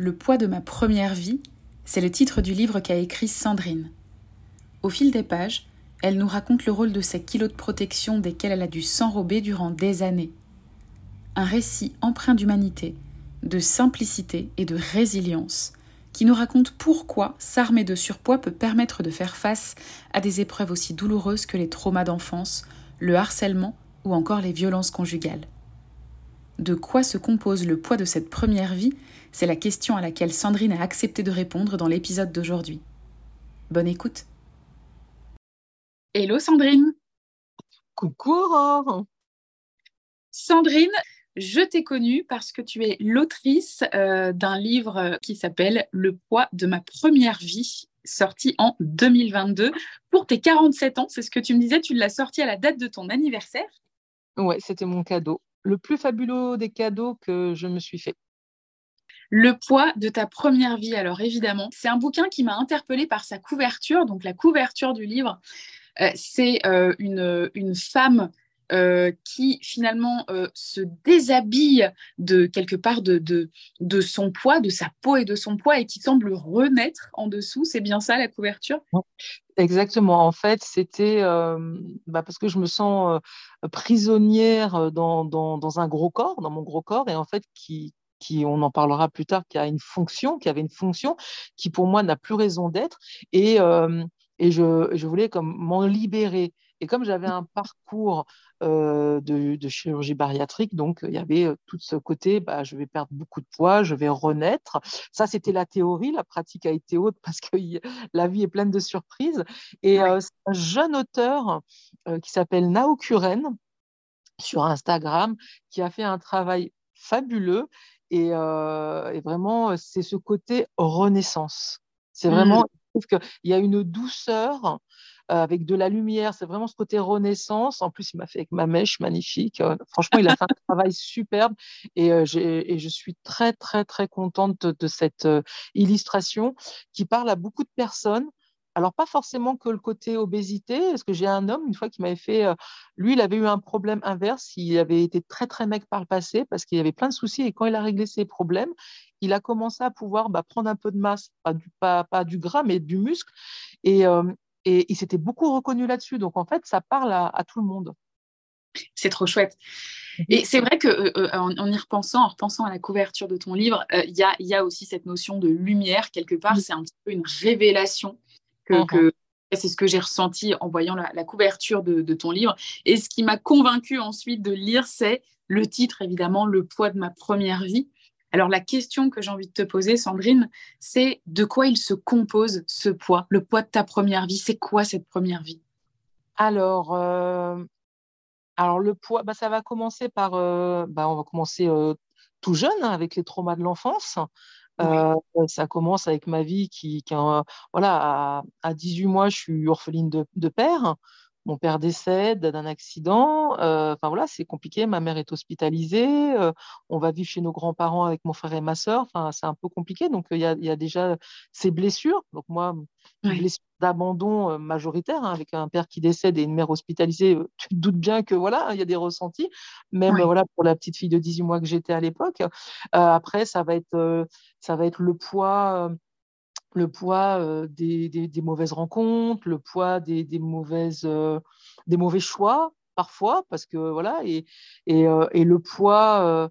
Le poids de ma première vie, c'est le titre du livre qu'a écrit Sandrine. Au fil des pages, elle nous raconte le rôle de ces kilos de protection desquels elle a dû s'enrober durant des années. Un récit empreint d'humanité, de simplicité et de résilience, qui nous raconte pourquoi s'armer de surpoids peut permettre de faire face à des épreuves aussi douloureuses que les traumas d'enfance, le harcèlement ou encore les violences conjugales. De quoi se compose le poids de cette première vie C'est la question à laquelle Sandrine a accepté de répondre dans l'épisode d'aujourd'hui. Bonne écoute. Hello Sandrine. Coucou Aurore. Sandrine, je t'ai connue parce que tu es l'autrice euh, d'un livre qui s'appelle Le poids de ma première vie, sorti en 2022 pour tes 47 ans. C'est ce que tu me disais, tu l'as sorti à la date de ton anniversaire. Ouais, c'était mon cadeau le plus fabuleux des cadeaux que je me suis fait. Le poids de ta première vie, alors évidemment, c'est un bouquin qui m'a interpellée par sa couverture. Donc la couverture du livre, euh, c'est euh, une, une, femme euh, qui finalement se déshabille de quelque part de, de, son poids, de sa peau et de son poids et qui semble renaître en dessous. C'est bien ça la couverture? Exactement. En fait, c'était bah, parce que je me sens prisonnière dans, dans, dans, un gros corps, dans mon gros corps, et en fait qui, qui, on en parlera plus tard, qui a une fonction, qui avait une fonction qui pour moi n'a plus raison d'être, et, et je, je voulais comme m'en libérer. Et comme j'avais un parcours euh, de, chirurgie bariatrique, donc il y avait euh, tout ce côté, bah, je vais perdre beaucoup de poids, je vais renaître. Ça, c'était la théorie. La pratique a été haute parce que la vie est pleine de surprises. Et euh, c'est un jeune auteur qui s'appelle Nao Kuren sur Instagram qui a fait un travail fabuleux. Et, vraiment, c'est ce côté renaissance. C'est vraiment, mmh. je trouve qu'il y a une douceur euh, avec de la lumière. C'est vraiment ce côté renaissance. En plus, il m'a fait avec ma mèche magnifique. Euh, franchement, il a fait un travail superbe et, euh, et, je suis très, très, très contente de, cette illustration qui parle à beaucoup de personnes. Alors, pas forcément que le côté obésité, parce que j'ai un homme, une fois, qui m'avait fait. lui, il avait eu un problème inverse. Il avait été très, très mec par le passé parce qu'il avait plein de soucis. Et quand il a réglé ses problèmes, il a commencé à pouvoir bah, prendre un peu de masse, pas du, pas, pas du gras, mais du muscle. Et, et il s'était beaucoup reconnu là-dessus. Donc, en fait, ça parle à, tout le monde. C'est trop chouette. Mhm. Et c'est vrai que euh, euh, en, y repensant, en repensant à la couverture de ton livre, euh, il y, a, aussi cette notion de lumière quelque part. C'est un petit peu une révélation que, c'est ce que j'ai ressenti en voyant la, couverture de, de, ton livre. Et ce qui m'a convaincu ensuite de lire, c'est le titre évidemment, Le poids de ma première vie. Alors la question que j'ai envie de te poser, Sandrine, c'est de quoi il se compose ce poids, le poids de ta première vie? C'est quoi cette première vie? Alors, euh, alors le poids, bah, ça va commencer par, euh, bah, on va commencer euh, tout jeune hein, avec les traumas de l'enfance. Ça commence avec ma vie qui, voilà, à, 18 mois, je suis orpheline de, de père mon père décède d'un accident. Euh, enfin voilà, c'est compliqué. Ma mère est hospitalisée. Euh, on va vivre chez nos grands-parents avec mon frère et ma sœur. Enfin, c'est un peu compliqué. Donc il y, a, déjà ces blessures. Donc moi, une blessure d'abandon euh, majoritaire hein, avec un père qui décède et une mère hospitalisée. Tu te doutes bien que voilà, il y a des ressentis. Même voilà pour la petite fille de 18 mois que j'étais à l'époque. après, ça va être ça va être le poids le poids euh, des, mauvaises rencontres, le poids des, mauvaises, euh, des mauvais choix parfois, parce que voilà, et, et, euh, le poids,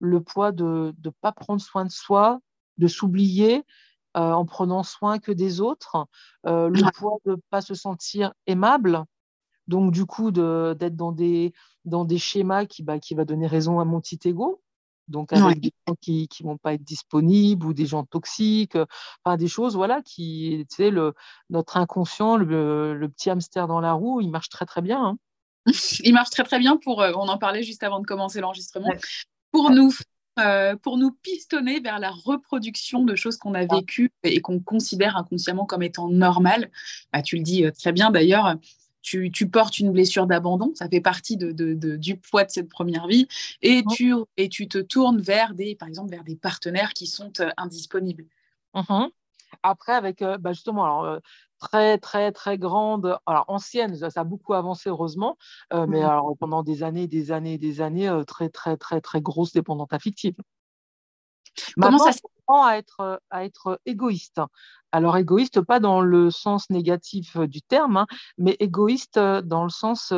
le poids de ne pas prendre soin de soi, de s'oublier en prenant soin que des autres, le poids de ne pas se sentir aimable, donc du coup d'être dans des, dans des schémas qui, bah, qui va donner raison à mon petit ego donc avec des gens qui ne vont pas être disponibles ou des gens toxiques, euh, enfin des choses voilà qui, tu sais, le, notre inconscient, le, petit hamster dans la roue, il marche très très bien. Hein. il marche très très bien pour, euh, on en parlait juste avant de commencer l'enregistrement, pour nous euh, pour nous pistonner vers la reproduction de choses qu'on a vécues et qu'on considère inconsciemment comme étant normales. Bah, tu le dis très bien d'ailleurs, tu, portes une blessure d'abandon, ça fait partie de, du poids de cette première vie, et, tu, et tu te tournes vers des, par exemple, vers des partenaires qui sont euh, indisponibles. Mmh Après, avec euh, bah, justement, alors, euh, très, très, très grande, alors ancienne, ça, a beaucoup avancé heureusement, mais mmh alors, pendant des années, des années, des années, très, très, très, très grosse dépendante affective. Comment ça s'est apprend à être, à être égoïste. Alors égoïste, pas dans le sens négatif du terme, hein, mais égoïste dans le sens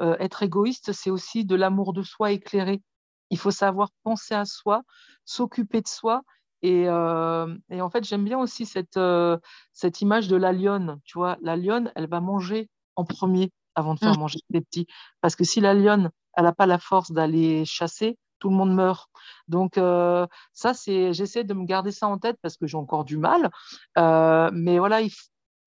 être égoïste, c'est aussi de l'amour de soi éclairé. Il faut savoir penser à soi, s'occuper de soi. Et, et en fait, j'aime bien aussi cette, cette image de la lionne. Tu vois, la lionne, elle va manger en premier avant de faire mmh. manger les petits. Parce que si la lionne, elle n'a pas la force d'aller chasser, tout le monde meurt. Donc euh, ça, c'est, j'essaie de me garder ça en tête parce que j'ai encore du mal. Euh, mais voilà, il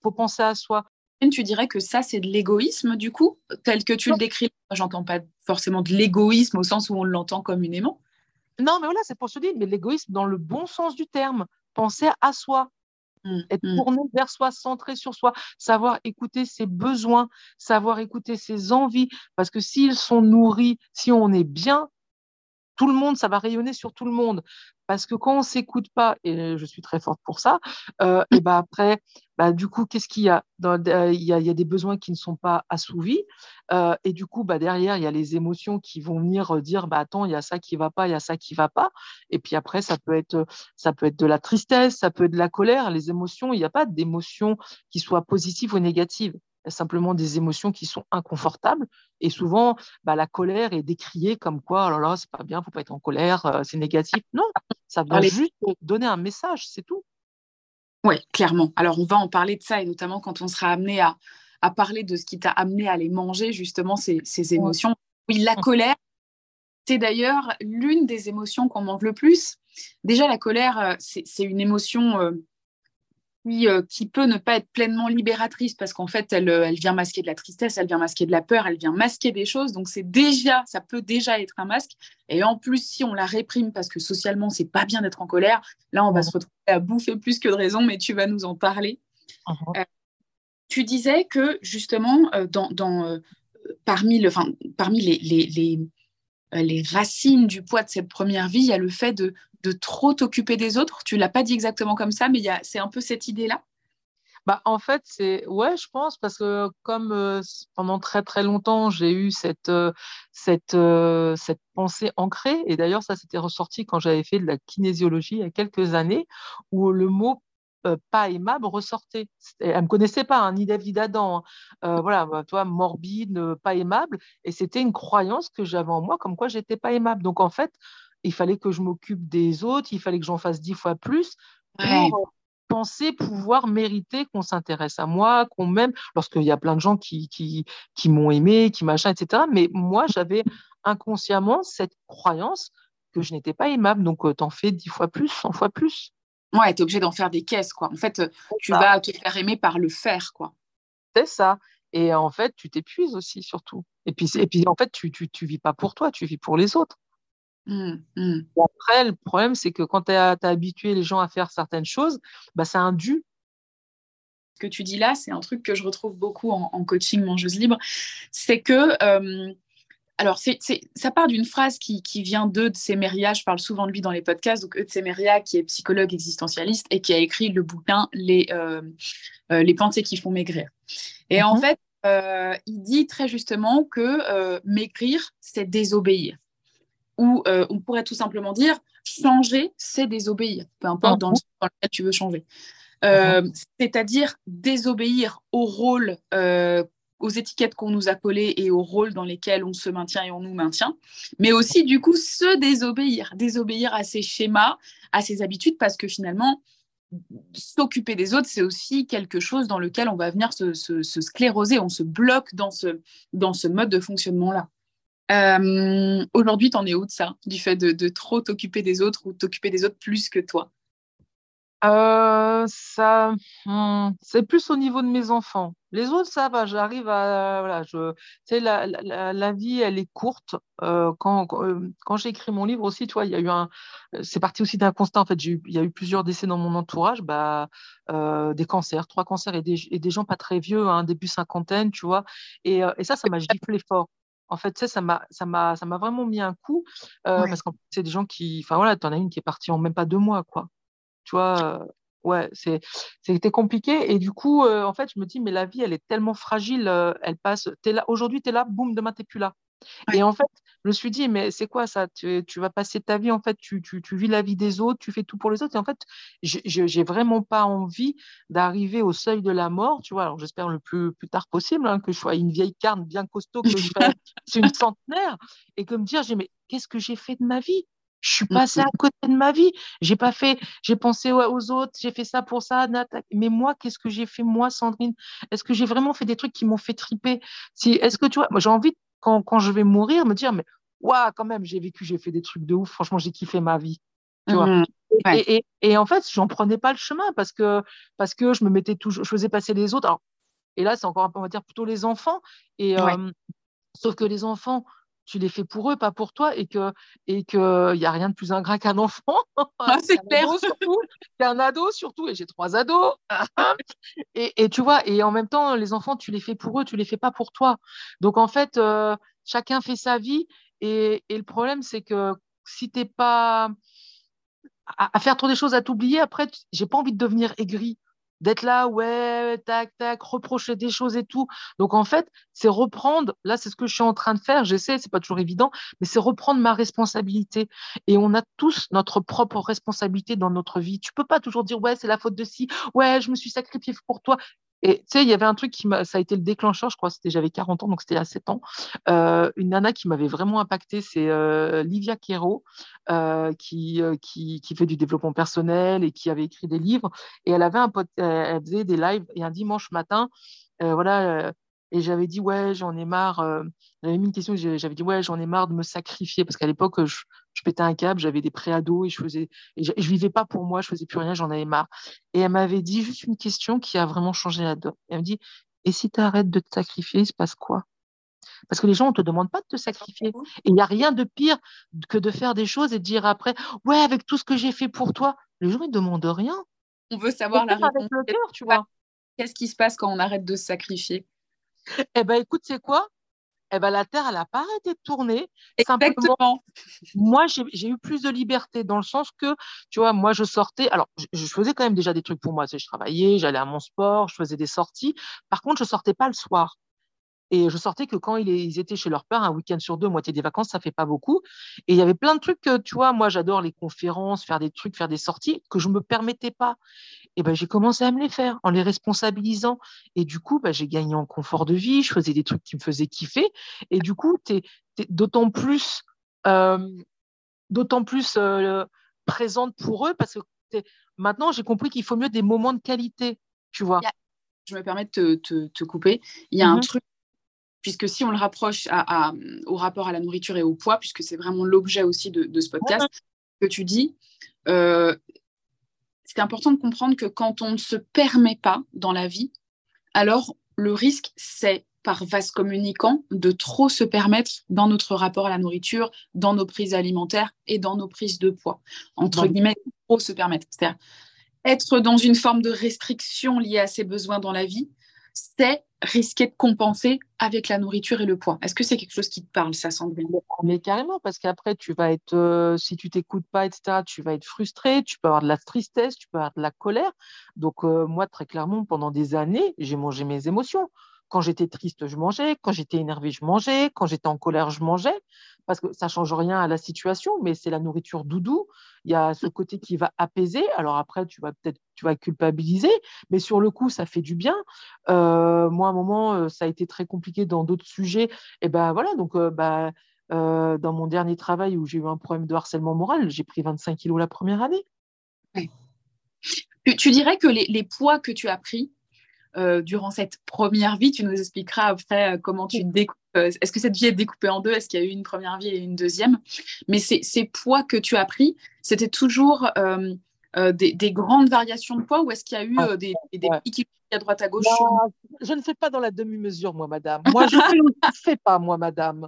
faut penser à soi. Tu dirais que ça, c'est de l'égoïsme, du coup, tel que tu le décris. J'entends pas forcément de l'égoïsme au sens où on l'entend communément. Non, mais voilà, c'est pour se dire, mais l'égoïsme dans le bon sens du terme. Penser à soi, mmh, être mmh. tourné vers soi, centré sur soi, savoir écouter ses besoins, savoir écouter ses envies, parce que s'ils sont nourris, si on est bien, tout le monde, ça va rayonner sur tout le monde. Parce que quand on s'écoute pas, et je suis très forte pour ça, euh, et ben après, bah, du coup, qu'est-ce qu'il y a euh, il, y a, il y a des besoins qui ne sont pas assouvis. Euh, et du coup, bah, derrière, il y a les émotions qui vont venir dire, bah, attends, il y a ça qui va pas, il y a ça qui va pas. Et puis après, ça peut être, ça peut être de la tristesse, ça peut être de la colère. Les émotions, il n'y a pas d'émotions qui soient positives ou négatives simplement des émotions qui sont inconfortables. Et souvent, bah, la colère est décriée comme quoi, oh là, c'est pas bien, faut pas être en colère, euh, c'est négatif. Non, ça vient juste donner un message, c'est tout. Oui, clairement. Alors, on va en parler de ça, et notamment quand on sera amené à, à parler de ce qui t'a amené à les manger, justement, ces, ces émotions. Oui, la colère, c'est d'ailleurs l'une des émotions qu'on manque le plus. Déjà, la colère, euh, c'est une émotion euh, euh, qui, peut ne pas être pleinement libératrice parce qu'en fait, elle, euh, elle vient masquer de la tristesse, elle vient masquer de la peur, elle vient masquer des choses. Donc, c'est déjà, ça peut déjà être un masque. Et en plus, si on la réprime parce que socialement, c'est pas bien d'être en colère, là, on va se retrouver à bouffer plus que de raison, mais tu vas nous en parler. Uh-huh. Euh, tu disais que justement, dans, dans parmi, le, parmi les, les, les les racines du poids de cette première vie, il y a le fait de, de trop t'occuper des autres. Tu l'as pas dit exactement comme ça, mais c'est un peu cette idée-là. Bah, en fait, c'est ouais, je pense parce que comme euh, pendant très très longtemps, j'ai eu cette euh, cette euh, cette pensée ancrée et d'ailleurs ça s'était ressorti quand j'avais fait de la kinésiologie il y a quelques années où le mot pas aimable ressortait. Elle me connaissait pas, hein, ni David Adam. Hein. voilà, bah, toi, morbide, pas aimable. Et c'était une croyance que j'avais en moi, comme quoi j'étais pas aimable. Donc en fait, il fallait que je m'occupe des autres, il fallait que j'en fasse dix fois plus pour penser pouvoir mériter qu'on s'intéresse à moi, qu'on m'aime, lorsqu'il y a plein de gens qui, qui, qui m'ont aimé, qui machin, etc. Mais moi, j'avais inconsciemment cette croyance que je n'étais pas aimable, donc euh, t'en fais dix fois plus, cent fois plus. Ouais, tu es obligé d'en faire des caisses, quoi. En fait, tu vas te faire aimer par le faire, quoi. C'est ça. Et en fait, tu t'épuises aussi, surtout. Et puis, et puis en fait, tu, tu, tu vis pas pour toi, tu vis pour les autres. Mmh, mmh. Après, le problème, c'est que quand tu as, habitué les gens à faire certaines choses, bah, c'est un dû. Ce que tu dis là, c'est un truc que je retrouve beaucoup en, coaching mangeuse libre. C'est que, euh, alors, ça part d'une phrase qui, vient d'eux de Semeria. Je parle souvent de lui dans les podcasts. Donc, de Semeria, qui est psychologue existentialiste et qui a écrit le bouquin Les, euh, euh, les pensées qui font maigrir. Et en mmh fait, il dit très justement que maigrir, c'est désobéir ou euh, on pourrait tout simplement dire changer, c'est désobéir, peu importe dans, le, dans lequel tu veux changer. Euh, uh-huh. C'est-à-dire désobéir au rôle, euh, aux étiquettes qu'on nous a collées et aux rôles dans lesquels on se maintient et on nous maintient, mais aussi du coup se désobéir, désobéir à ces schémas, à ces habitudes, parce que finalement, s'occuper des autres, c'est aussi quelque chose dans lequel on va venir se, se, scléroser, on se bloque dans ce, dans ce mode de fonctionnement-là. Euh, aujourd'hui, t'en es où de ça, du fait de, trop t'occuper des autres ou t'occuper des autres plus que toi? Euh, ça, hmm, c'est plus au niveau de mes enfants. Les autres, ça va, j'arrive à, voilà, je, tu la, la, vie, elle est courte. Euh, quand, quand j'ai écrit mon livre aussi, toi, il y a eu un, c'est parti aussi d'un constat. En fait, il y a eu plusieurs décès dans mon entourage, bah, des cancers, trois cancers et des, et des gens pas très vieux, hein, début cinquantaine, tu vois. Et, et ça, ça m'a giflé fort. En fait, ça m'a, ça m'a, ça m'a vraiment mis un coup euh, parce que c'est des gens qui, enfin voilà, en as une qui est partie en même pas deux mois, quoi. Tu vois, euh, ouais, c'est, c'était compliqué et du coup, euh, en fait, je me dis, mais la vie, elle est tellement fragile, elle passe. T'es là, aujourd'hui, tu es là, boum, demain, t'es plus là. Et en fait, je me suis dit, mais c'est quoi ça? Tu, vas passer ta vie, en fait, tu, tu, tu, vis la vie des autres, tu fais tout pour les autres. Et en fait, j'ai vraiment pas envie d'arriver au seuil de la mort, tu vois. Alors, j'espère le plus, plus tard possible, hein, que je sois une vieille carne bien costaud, que je c'est une centenaire, et que me dire, mais qu'est-ce que j'ai fait de ma vie? Je suis passée à côté de ma vie. J'ai pas fait, j'ai pensé aux autres, j'ai fait ça pour ça, mais moi, qu'est-ce que j'ai fait moi, Sandrine? Est-ce que j'ai vraiment fait des trucs qui m'ont fait triper? Si, est-ce que tu vois, moi j'ai envie quand, quand, je vais mourir me dire, mais waouh, quand même, j'ai vécu, j'ai fait des trucs de ouf. Franchement, j'ai kiffé ma vie. Tu vois mmh et, et, et, en fait, j'en prenais pas le chemin parce que parce que je me mettais toujours, je faisais passer les autres. et là, c'est encore, on va dire plutôt les enfants. Et euh, sauf que les enfants, tu les fais pour eux, pas pour toi, et que et que il y a rien de plus ingrat qu'un enfant. Ah, c'est clair. Surtout, qu'un ado surtout, et j'ai trois ados. et, et, tu vois, et en même temps, les enfants, tu les fais pour eux, tu les fais pas pour toi. Donc en fait, euh, chacun fait sa vie, et, et le problème, c'est que si t'es pas à, à, faire trop des choses, à t'oublier, après, j'ai pas envie de devenir aigri d'être là, ouais, tac, tac, reprocher des choses et tout. Donc en fait, c'est reprendre, là c'est ce que je suis en train de faire, j'essaie, c'est pas toujours évident, mais c'est reprendre ma responsabilité. Et on a tous notre propre responsabilité dans notre vie. Tu peux pas toujours dire, ouais, c'est la faute de ci, ouais, je me suis sacrifié pour toi. Et tu sais, il y avait un truc qui m'a, ça a été le déclencheur, je crois, c'était j'avais 40 ans, donc c'était à 7 ans. Euh, une nana qui m'avait vraiment impacté, c'est euh, Livia Quero, euh, qui, fait du développement personnel et qui avait écrit des livres. Et elle avait un elle faisait des lives et un dimanche matin, voilà, et j'avais dit, ouais, j'en ai marre. Euh, j'avais mis une question, j'avais dit, ouais, j'en ai marre de me sacrifier. Parce qu'à l'époque, je, je, pétais un câble, j'avais des préados et je faisais, et je, vivais pas pour moi, je faisais plus rien, j'en avais marre. Et elle m'avait dit juste une question qui a vraiment changé la donne. Elle me dit, et si tu arrêtes de te sacrifier, il se passe quoi? Parce que les gens, on ne te demande pas de te sacrifier. Et il n'y a rien de pire que de faire des choses et de dire après, ouais, avec tout ce que j'ai fait pour toi, les gens, ils ne demandent rien. On veut savoir la réponse. tu vois. Qu'est-ce qui se passe quand on arrête de se sacrifier? Eh ben, écoute, c'est quoi? Eh ben, la Terre, elle n'a pas arrêté de tourner. Exactement. moi, j'ai eu plus de liberté dans le sens que, tu vois, moi, je sortais. Alors, je, faisais quand même déjà des trucs pour moi. Je travaillais, j'allais à mon sport, je faisais des sorties. Par contre, je sortais pas le soir. Et je sortais que quand ils étaient chez leur père, un week-end sur deux, moitié des vacances, ça fait pas beaucoup. Et il y avait plein de trucs que, tu vois, moi, j'adore les conférences, faire des trucs, faire des sorties que je me permettais pas. Et ben, j'ai commencé à me les faire en les responsabilisant. Et du coup, ben, j'ai gagné en confort de vie, je faisais des trucs qui me faisaient kiffer. Et du coup, tu es, d'autant plus, euh, d'autant plus euh, présente pour eux parce que maintenant, j'ai compris qu'il faut mieux des moments de qualité, tu vois. Je me permets de te, te, couper. Il y a un mmh truc puisque si on le rapproche à, au rapport à la nourriture et au poids, puisque c'est vraiment l'objet aussi de, ce podcast, que tu dis, euh, c'est important de comprendre que quand on ne se permet pas dans la vie, alors le risque, c'est par vaste communicant de trop se permettre dans notre rapport à la nourriture, dans nos prises alimentaires et dans nos prises de poids. Entre guillemets, trop se permettre. C'est-à-dire être dans une forme de restriction liée à ses besoins dans la vie, c'est risquer de compenser avec la nourriture et le poids. Est-ce que c'est quelque chose qui te parle, ça, Sandrine? Mais carrément, parce qu'après, tu vas être, euh, si tu t'écoutes pas, etc., tu vas être frustré, tu peux avoir de la tristesse, tu peux avoir de la colère. Donc, euh, moi, très clairement, pendant des années, j'ai mangé mes émotions. Quand j'étais triste, je mangeais. Quand j'étais énervé, je mangeais. Quand j'étais en colère, je mangeais. Parce que ça change rien à la situation, mais c'est la nourriture doudou. Il y a ce côté qui va apaiser. Alors après, tu vas peut-être tu vas culpabiliser, mais sur le coup, ça fait du bien. Euh, moi, à un moment, euh, ça a été très compliqué dans d'autres sujets. Et ben voilà, donc euh, bah, dans mon dernier travail où j'ai eu un problème de harcèlement moral, j'ai pris 25 kilos la première année. Tu, dirais que les, poids que tu as pris, euh, durant cette première vie. Tu nous expliqueras après euh, comment tu découpes. Euh, est-ce que cette vie est découpée en deux? Est-ce qu'il y a eu une première vie et une deuxième? Mais ces, poids que tu as pris, c'était toujours des, grandes variations de poids ou est-ce qu'il y a eu ah, des, des, petits à droite à gauche Je ne fais pas dans la demi-mesure, moi, madame. Moi, je ne fais pas, moi, madame.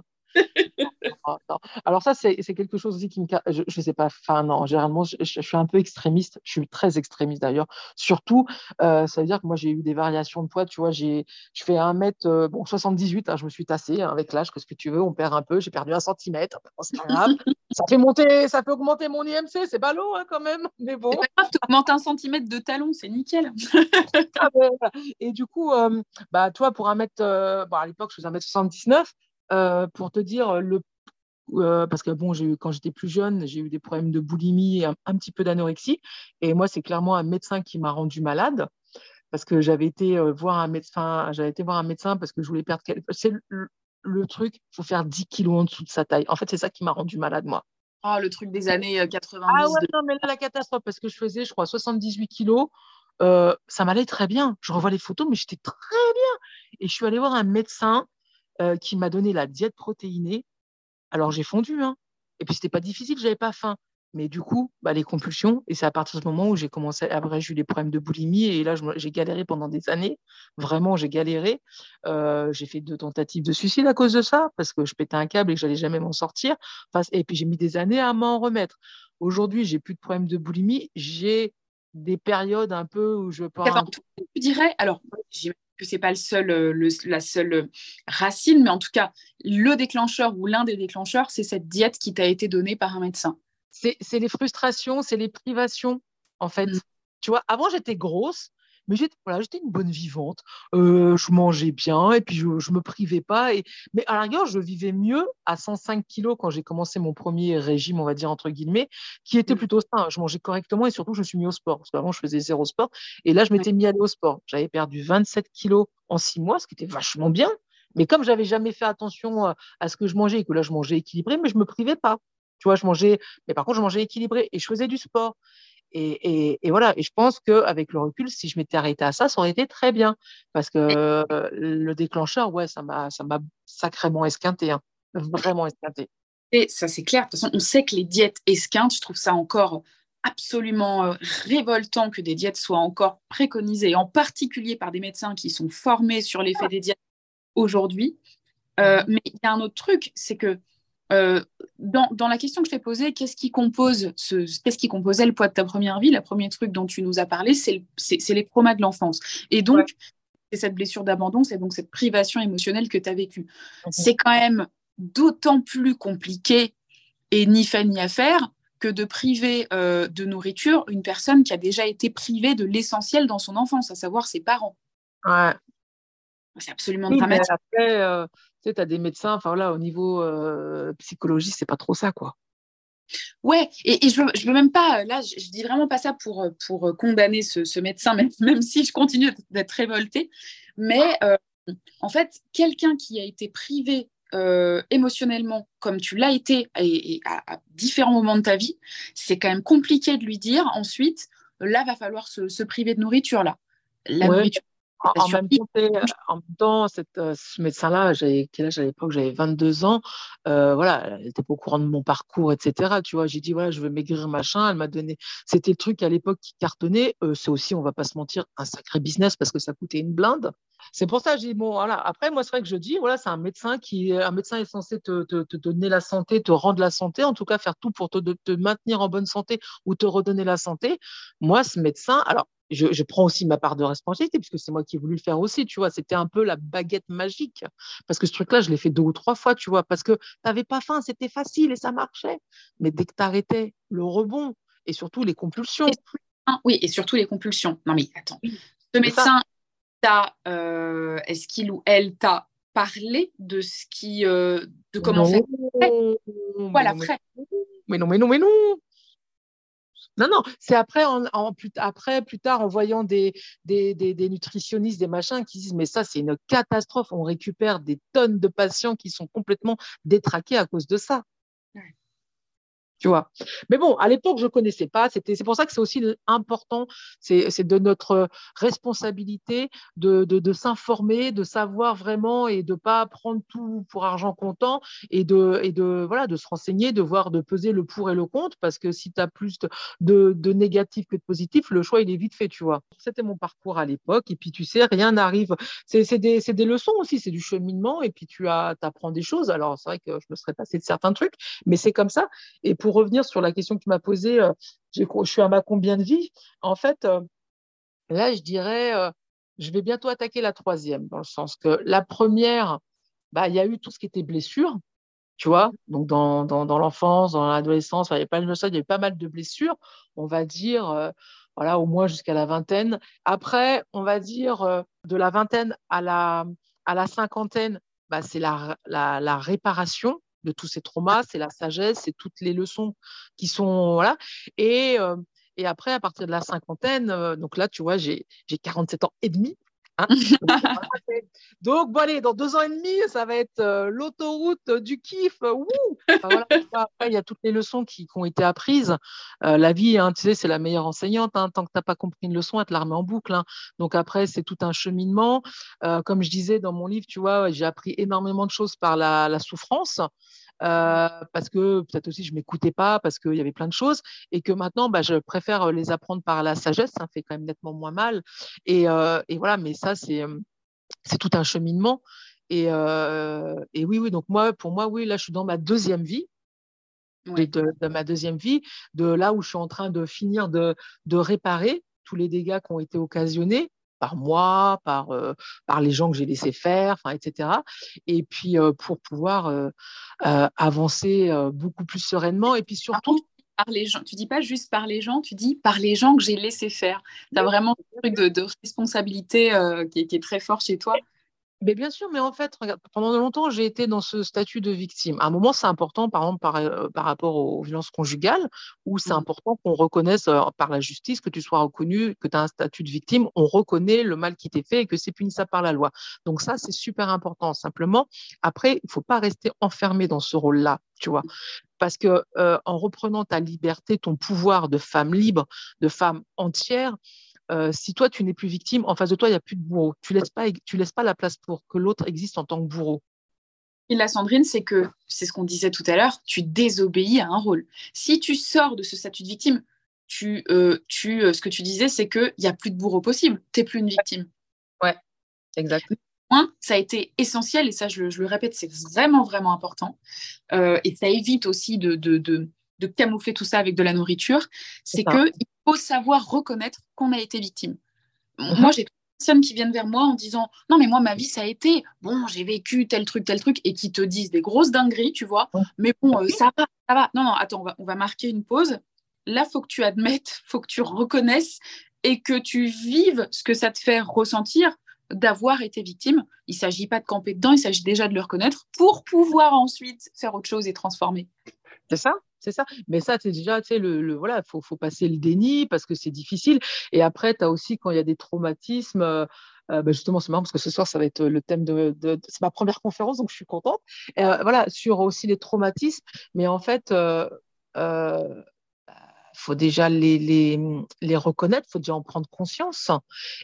Alors ça, c'est quelque chose aussi qui me... Je, ne sais pas, enfin non, généralement, je, suis un peu extrémiste, je suis très extrémiste d'ailleurs. Surtout, euh, ça veut dire que moi, j'ai eu des variations de poids, tu vois, je fais 1 mètre, euh, bon, 78, hein, je me suis tassée hein, avec l'âge, qu'est-ce que tu veux, on perd un peu, j'ai perdu un centimètre, c'est grave. ça fait monter, ça fait augmenter mon IMC, c'est ballot hein, quand même, mais bon. C'est pas grave, augmentes un centimètre de talon, c'est nickel. Ah, et du coup, euh, bah, toi, pour un mètre, bon, à l'époque, je faisais 1 mètre 79, pour te dire, le parce que bon, eu, quand j'étais plus jeune, j'ai eu des problèmes de boulimie et un, petit peu d'anorexie. Et moi, c'est clairement un médecin qui m'a rendu malade parce que j'avais été voir un médecin, j'avais été voir un médecin parce que je voulais perdre. C'est le, truc, il faut faire 10 kilos en dessous de sa taille. En fait, c'est ça qui m'a rendu malade, moi. Oh, le truc des années 90. Ah ouais, non, mais là, la catastrophe, parce que je faisais, je crois, 78 kilos. ça m'allait très bien. Je revois les photos, mais j'étais très bien. Et je suis allée voir un médecin qui m'a donné la diète protéinée. Alors j'ai fondu, hein. Et puis c'était pas difficile, j'avais pas faim. Mais du coup, bah, les compulsions, et c'est à partir de ce moment où j'ai commencé, après j'ai eu des problèmes de boulimie, et là j'ai galéré pendant des années, vraiment j'ai galéré. Euh, j'ai fait deux tentatives de suicide à cause de ça, parce que je pétais un câble et que j'allais jamais m'en sortir. Enfin, et puis j'ai mis des années à m'en remettre. Aujourd'hui, j'ai plus de problèmes de boulimie, j'ai des périodes un peu où je peux. Tu dirais, alors que c'est pas le seul, euh, le, la seule euh, racine, mais en tout cas, le déclencheur ou l'un des déclencheurs, c'est cette diète qui t'a été donnée par un médecin. C'est les frustrations, c'est les privations, en fait. Mm. Tu vois, avant, j'étais grosse, mais j'étais voilà, une bonne vivante. Euh, je mangeais bien et puis je ne me privais pas. Et... Mais à la rigueur, je vivais mieux à 105 kilos quand j'ai commencé mon premier régime, on va dire entre guillemets, qui était mmh. plutôt sain. Je mangeais correctement et surtout, je me suis mis au sport. Parce qu'avant, je faisais zéro sport. Et là, je m'étais mis à aller au sport. J'avais perdu 27 kilos en six mois, ce qui était vachement bien. Mais comme j'avais jamais fait attention euh, à ce que je mangeais et que là, je mangeais équilibré, mais je me privais pas. Tu vois, je mangeais, mais par contre, je mangeais équilibré et je faisais du sport. Et, voilà, et je pense qu'avec le recul, si je m'étais arrêtée à ça, ça aurait été très bien. Parce que le déclencheur, ouais, ça m'a sacrément esquinté, hein. vraiment esquinté. Et ça, c'est clair. De toute façon, on sait que les diètes esquintent, je trouve ça encore absolument révoltant que des diètes soient encore préconisées, en particulier par des médecins qui sont formés sur l'effet des diètes aujourd'hui. Euh, mais il y a un autre truc, c'est que euh, dans, la question que je t'ai posée, qu'est-ce qui compose ce, qu'est-ce qui composait le poids de ta première vie? Le premier truc dont tu nous as parlé, c'est, les traumas de l'enfance. Et donc, c'est cette blessure d'abandon, c'est donc cette privation émotionnelle que tu as vécue. Mhm. C'est quand même d'autant plus compliqué et ni fait ni à faire que de priver euh, de nourriture une personne qui a déjà été privée de l'essentiel dans son enfance, à savoir ses parents. Ouais. C'est absolument dramatique. Après, euh, sais, tu as des médecins, enfin là, au niveau euh, psychologie, c'est pas trop ça, quoi. Ouais, et, je, veux, je veux même pas, là, je, dis vraiment pas ça pour, pour condamner ce, médecin, même, même, si je continue d'être révoltée. Mais euh, en fait, quelqu'un qui a été privé euh, émotionnellement, comme tu l'as été et, à, différents moments de ta vie, c'est quand même compliqué de lui dire ensuite, là, va falloir se, priver de nourriture, là. La nourriture, en, même temps, en, même temps, cette, euh, ce médecin-là, quel âge à l'époque? J'avais 22 ans. Euh, voilà, elle n'était pas au courant de mon parcours, etc. Tu vois, j'ai dit voilà, je veux maigrir, machin. Elle m'a donné. C'était le truc à l'époque qui cartonnait. Euh, c'est aussi, on va pas se mentir, un sacré business parce que ça coûtait une blinde. C'est pour ça que j'ai dit bon, voilà. Après, moi, c'est vrai que je dis voilà, c'est un médecin qui, un médecin est censé te, te, te, donner la santé, te rendre la santé, en tout cas faire tout pour te, te maintenir en bonne santé ou te redonner la santé. Moi, ce médecin, alors je, prends aussi ma part de responsabilité, puisque c'est moi qui ai voulu le faire aussi, tu vois. C'était un peu la baguette magique. Parce que ce truc-là, je l'ai fait deux ou trois fois, tu vois, parce que tu n'avais pas faim, c'était facile et ça marchait. Mais dès que tu arrêtais le rebond et surtout les compulsions. oui, et surtout les compulsions. Non, mais attends. Ce médecin, euh, est-ce qu'il ou elle t'a parlé de ce qui. Euh, de comment faire Voilà, après. Mais non, mais non, mais non. Non, non, c'est après, plus, après, plus tard, en voyant des, des, des, nutritionnistes, des machins qui disent, mais ça, c'est une catastrophe. On récupère des tonnes de patients qui sont complètement détraqués à cause de ça tu vois. Mais bon, à l'époque, je ne connaissais pas. C'est pour ça que c'est aussi important, c'est, de notre responsabilité de, de, s'informer, de savoir vraiment et de pas prendre tout pour argent comptant et de, et de, voilà, de se renseigner, de voir, de peser le pour et le contre, parce que si tu as plus de, de, négatif que de positif, le choix, il est vite fait, tu vois. C'était mon parcours à l'époque. Et puis, tu sais, rien n'arrive. C'est, des, des leçons aussi, c'est du cheminement. Et puis, tu as, apprends des choses. Alors, c'est vrai que je me serais passé de certains trucs, mais c'est comme ça. Et pour revenir sur la question que tu m'as posée, euh, je suis à ma combien de vie En fait, euh, là, je dirais, euh, je vais bientôt attaquer la troisième, dans le sens que la première, bah, il y a eu tout ce qui était blessure, tu vois, donc dans, l'enfance, dans l'adolescence, il y avait pas il y pas mal de blessures, on va dire, voilà, au moins jusqu'à la vingtaine. Après, on va dire de la vingtaine à la, cinquantaine, bah, c'est la, réparation de tous ces traumas, c'est la sagesse, c'est toutes les leçons qui sont. Voilà. Et, euh, et après, à partir de la cinquantaine, euh, donc là, tu vois, j'ai 47 ans et demi. Hein. donc, bon, allez, dans deux ans et demi, ça va être euh, l'autoroute du kiff. il y a toutes les leçons qui, ont été apprises. la vie, hein, tu sais, c'est la meilleure enseignante. Hein. tant que tu n'as pas compris une leçon, elle te la remet en boucle. Donc, après, c'est tout un cheminement. comme je disais dans mon livre, tu vois, j'ai appris énormément de choses par la, la souffrance. Euh, parce que peut-être aussi je m'écoutais pas, parce qu'il y avait plein de choses, et que maintenant, bah, je préfère les apprendre par la sagesse, ça fait quand même nettement moins mal. Et, euh, et voilà, mais ça, c'est c'est tout un cheminement. Et, euh, et, oui, oui, donc moi, pour moi, oui, là, je suis dans ma deuxième vie. De, de, ma deuxième vie, de là où je suis en train de finir de, de réparer tous les dégâts qui ont été occasionnés par moi, par, euh, par les gens que j'ai laissés faire, etc. Et puis euh, pour pouvoir euh, avancer beaucoup plus sereinement. Et puis surtout. Par les gens. Tu dis pas juste par les gens, tu dis par les gens que j'ai laissés faire. Tu as vraiment un truc de, responsabilité qui, qui, est très fort chez toi. Mais bien sûr, mais en fait, pendant longtemps, j'ai été dans ce statut de victime. À un moment, c'est important, par exemple, par, euh, par, rapport aux violences conjugales, où c'est mmh. important qu'on reconnaisse euh, par la justice, que tu sois reconnu, que tu as un statut de victime, on reconnaît le mal qui t'est fait et que c'est punissable par la loi. Donc ça, c'est super important. Simplement, après, il ne faut pas rester enfermé dans ce rôle-là, tu vois. Parce que euh, en reprenant ta liberté, ton pouvoir de femme libre, de femme entière, euh, si toi, tu n'es plus victime, en face de toi, il n'y a plus de bourreau. Tu ne laisses, pas, tu laisses pas la place pour que l'autre existe en tant que bourreau. Et la Sandrine, c'est que, c'est ce qu'on disait tout à l'heure, tu désobéis à un rôle. Si tu sors de ce statut de victime, tu, euh, tu, euh, ce que tu disais, c'est qu'il n'y a plus de bourreau possible. Tu n'es plus une victime. Ouais, exactement. Ça a été essentiel, et ça, je, le répète, c'est vraiment, vraiment important. et ça évite aussi de, de, de, de, camoufler tout ça avec de la nourriture. C'est que faut savoir reconnaître qu'on a été victime. Mhm. Moi, j'ai des personnes qui viennent vers moi en disant Non, mais moi, ma vie, ça a été bon, j'ai vécu tel truc, tel truc, et qui te disent des grosses dingueries, tu vois. Mais bon, euh, ça va, ça va. Non, non, attends, on va, on va marquer une pause. Là, faut que tu admettes, faut que tu reconnaisses et que tu vives ce que ça te fait ressentir d'avoir été victime. Il ne s'agit pas de camper dedans, il s'agit déjà de le reconnaître pour pouvoir ensuite faire autre chose et transformer. C'est ça? C'est ça. Mais ça, c'est déjà, tu sais, le, voilà, faut, faut passer le déni parce que c'est difficile. Et après, tu as aussi quand il y a des traumatismes. Euh, euh, bah, justement, c'est marrant parce que ce soir, ça va être le thème de, c'est ma première conférence, donc je suis contente. Euh, voilà, sur aussi les traumatismes. Mais en fait, faut déjà les, les, les reconnaître, faut déjà en prendre conscience.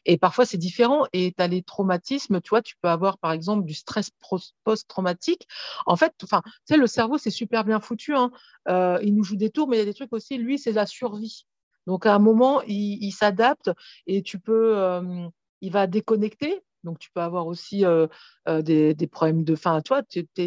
Et parfois, c'est différent. Et tu as les traumatismes, tu vois, tu peux avoir, par exemple, du stress post-traumatique. En fait, tu sais, le cerveau, c'est super bien foutu. Hein. Euh, il nous joue des tours, mais il y a des trucs aussi, lui, c'est la survie. Donc, à un moment, il, s'adapte et tu peux, euh, il va déconnecter donc, tu peux avoir aussi euh, euh, des, problèmes de faim, toi,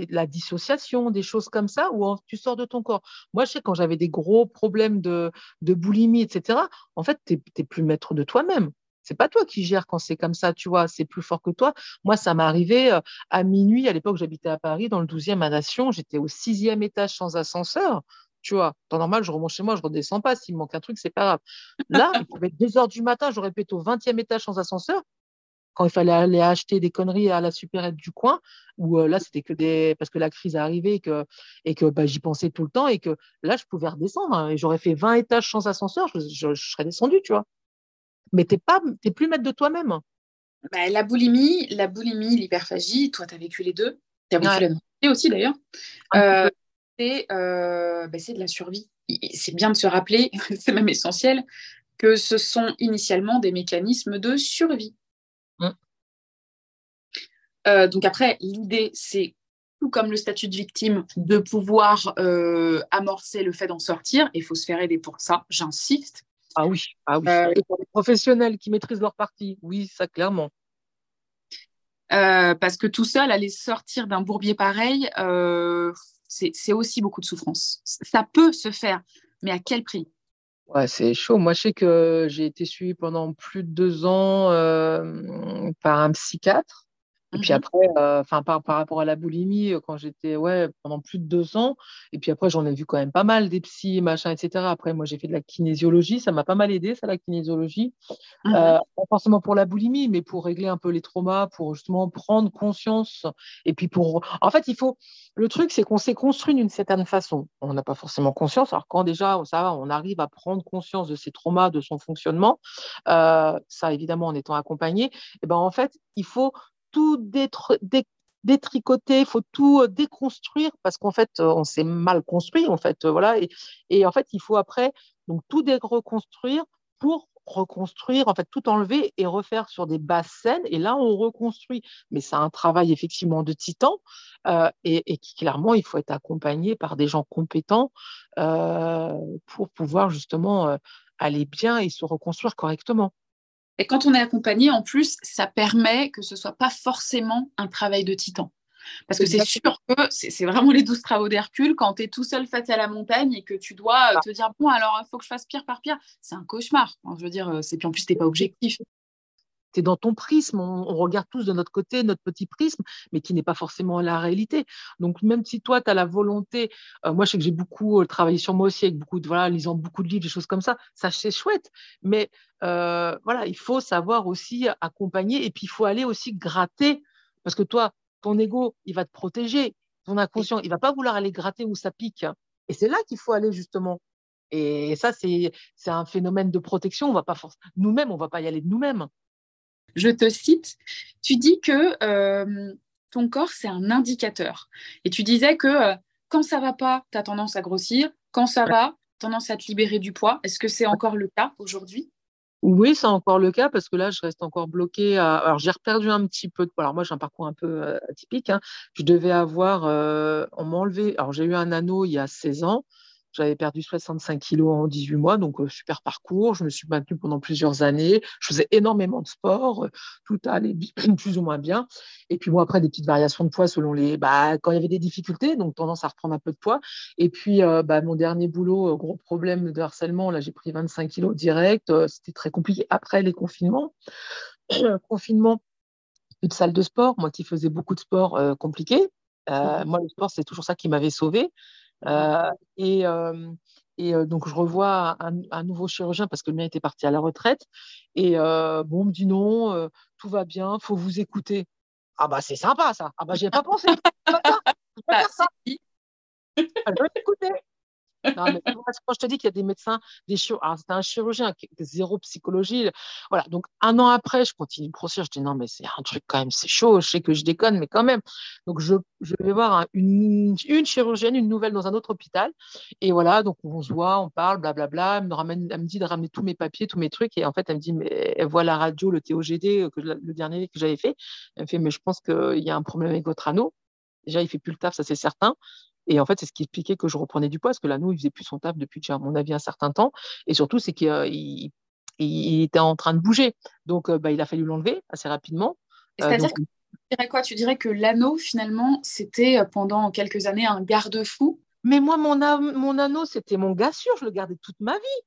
la dissociation, des choses comme ça, où tu sors de ton corps. Moi, je sais, quand j'avais des gros problèmes de, boulimie, etc., en fait, tu n'es plus maître de toi-même. C'est pas toi qui gères quand c'est comme ça, tu vois, c'est plus fort que toi. Moi, ça m'est arrivé euh, à minuit, à l'époque, j'habitais à Paris, dans le 12e à Nation, j'étais au sixième étage sans ascenseur tu vois. Temps normal, je remonte chez moi, je redescends pas. S'il me manque un truc, c'est pas grave. Là, il pouvait être 2 heures du matin, j'aurais pu être au 20e étage sans ascenseur quand il fallait aller acheter des conneries à la supérette du coin, où euh, là, c'était que des. parce que la crise est arrivée et que, et que bah, j'y pensais tout le temps et que là, je pouvais redescendre. Hein, et j'aurais fait 20 étages sans ascenseur, je, serais descendu, tu vois. Mais tu n'es plus maître de toi-même. Bah, la boulimie, la boulimie, l'hyperphagie, toi, tu as vécu les deux. Tu as vécu la aussi, d'ailleurs. Euh, euh, bah, c'est de la survie. C'est bien de se rappeler, c'est même essentiel, que ce sont initialement des mécanismes de survie. Euh, donc après, l'idée, c'est tout comme le statut de victime, de pouvoir euh, amorcer le fait d'en sortir. Il faut se faire aider pour ça, j'insiste. Ah oui, ah oui. Euh, pour les professionnels qui maîtrisent leur partie, oui, ça clairement. parce que tout seul, aller sortir d'un bourbier pareil, c'est aussi beaucoup de souffrance. Ça peut se faire, mais à quel prix? Ouais, c'est chaud. Moi, je sais que j'ai été suivie pendant plus de deux ans par un psychiatre Et puis mhm. après, euh, par, par, rapport à la boulimie, euh, quand j'étais ouais, pendant plus de deux ans, et puis après, j'en ai vu quand même pas mal des psys, machin, etc. Après, moi, j'ai fait de la kinésiologie, ça m'a pas mal aidé, ça, la kinésiologie. Mhm. Euh, pas forcément pour la boulimie, mais pour régler un peu les traumas, pour justement prendre conscience. Et puis pour. En fait, il faut. Le truc, c'est qu'on s'est construit d'une certaine façon. On n'a pas forcément conscience. Alors, quand déjà, ça va, on arrive à prendre conscience de ses traumas, de son fonctionnement, ça, évidemment, en étant accompagné, et ben, en fait, il faut tout détricoter, il faut tout euh, déconstruire parce qu'en fait, euh, on s'est mal construit, en fait, euh, voilà. Et, en fait, il faut après donc tout reconstruire pour reconstruire, en fait, tout enlever et refaire sur des bases saines. Et là, on reconstruit. Mais c'est un travail effectivement de titan et, et, clairement, il faut être accompagné par des gens compétents pour pouvoir justement aller bien et se reconstruire correctement. Et quand on est accompagné, en plus, ça permet que ce soit pas forcément un travail de titan. Parce que c'est sûr que c'est vraiment les douze travaux d'Hercule quand tu es tout seul face à la montagne et que tu dois euh, te dire bon alors il faut que je fasse pire par pire, c'est un cauchemar. je veux dire, euh, c'est puis en plus tu n'es pas objectif tu es dans ton prisme, on, regarde tous de notre côté notre petit prisme, mais qui n'est pas forcément la réalité. Donc, même si toi, tu as la volonté, euh, moi, je sais que j'ai beaucoup euh, travaillé sur moi aussi, avec beaucoup de, voilà, lisant beaucoup de livres, des choses comme ça, ça, c'est chouette, mais euh, voilà, il faut savoir aussi accompagner, et puis il faut aller aussi gratter, parce que toi, ton ego, il va te protéger, ton inconscient, il va pas vouloir aller gratter où ça pique. Et c'est là qu'il faut aller justement. Et ça, c'est un phénomène de protection. On va pas nous-mêmes, on va pas y aller de nous-mêmes je te cite, tu dis que euh, ton corps, c'est un indicateur. Et tu disais que euh, quand ça va pas, tu as tendance à grossir. Quand ça va, tendance à te libérer du poids. Est-ce que c'est encore le cas aujourd'hui? Oui, c'est encore le cas parce que là, je reste encore bloquée. Alors, j'ai perdu un petit peu de poids. Alors, moi, j'ai un parcours un peu euh, atypique. Hein. Je devais avoir, on m'a enlevé. Alors, j'ai eu un anneau il y a 16 ans. J'avais perdu 65 kilos en 18 mois, donc euh, super parcours. Je me suis maintenue pendant plusieurs années. Je faisais énormément de sport. Euh, tout allait plus ou moins bien. Et puis, moi, après, des petites variations de poids selon les. Bah, quand il y avait des difficultés, donc tendance à reprendre un peu de poids. Et puis, euh, bah, mon dernier boulot, gros problème de harcèlement. Là, j'ai pris 25 kilos direct. C'était très compliqué après les confinements. Confinement, plus de salle de sport. Moi qui faisais beaucoup de sport compliqué. Mmh moi, le sport, c'est toujours ça qui m'avait sauvé. Euh, et, euh, et euh, donc, je revois un, nouveau chirurgien parce que le mien était parti à la retraite. Et bon, on me dit non, tout va bien, faut vous écouter. Ah bah c'est sympa ça. Ah bah j'y ai pas pensé. Je vais faire ça. Je vais écouter. Quand je te dis qu'il y a des médecins, des chirurgiens, c'était un chirurgien, zéro psychologie. Voilà. Donc, un an après, je continue le procès. Je dis non, mais c'est un truc quand même, c'est chaud. Je sais que je déconne, mais quand même. Donc, je, vais voir une, chirurgienne, une nouvelle dans un autre hôpital. Et voilà. Donc, on se voit, on parle, blablabla. Elle me, elle me dit de ramener tous mes papiers, tous mes trucs. Et en fait, elle me dit, mais elle voit la radio, le TOGD, que, le dernier que j'avais fait. Elle me fait, mais je pense qu'il y a un problème avec votre anneau. Déjà, il fait plus le taf, ça c'est certain. Et en fait, c'est ce qui expliquait que je reprenais du poids, parce que l'anneau, il faisait plus son taf depuis, à mon avis, un certain temps. Et surtout, c'est qu'il était en train de bouger. Donc, euh, bah, il a fallu l'enlever assez rapidement. Euh, C'est-à-dire que tu dirais quoi? Tu dirais que l'anneau, finalement, c'était euh, pendant quelques années un garde-fou? Mais moi, mon, mon anneau, c'était mon gars sûr. Je le gardais toute ma vie.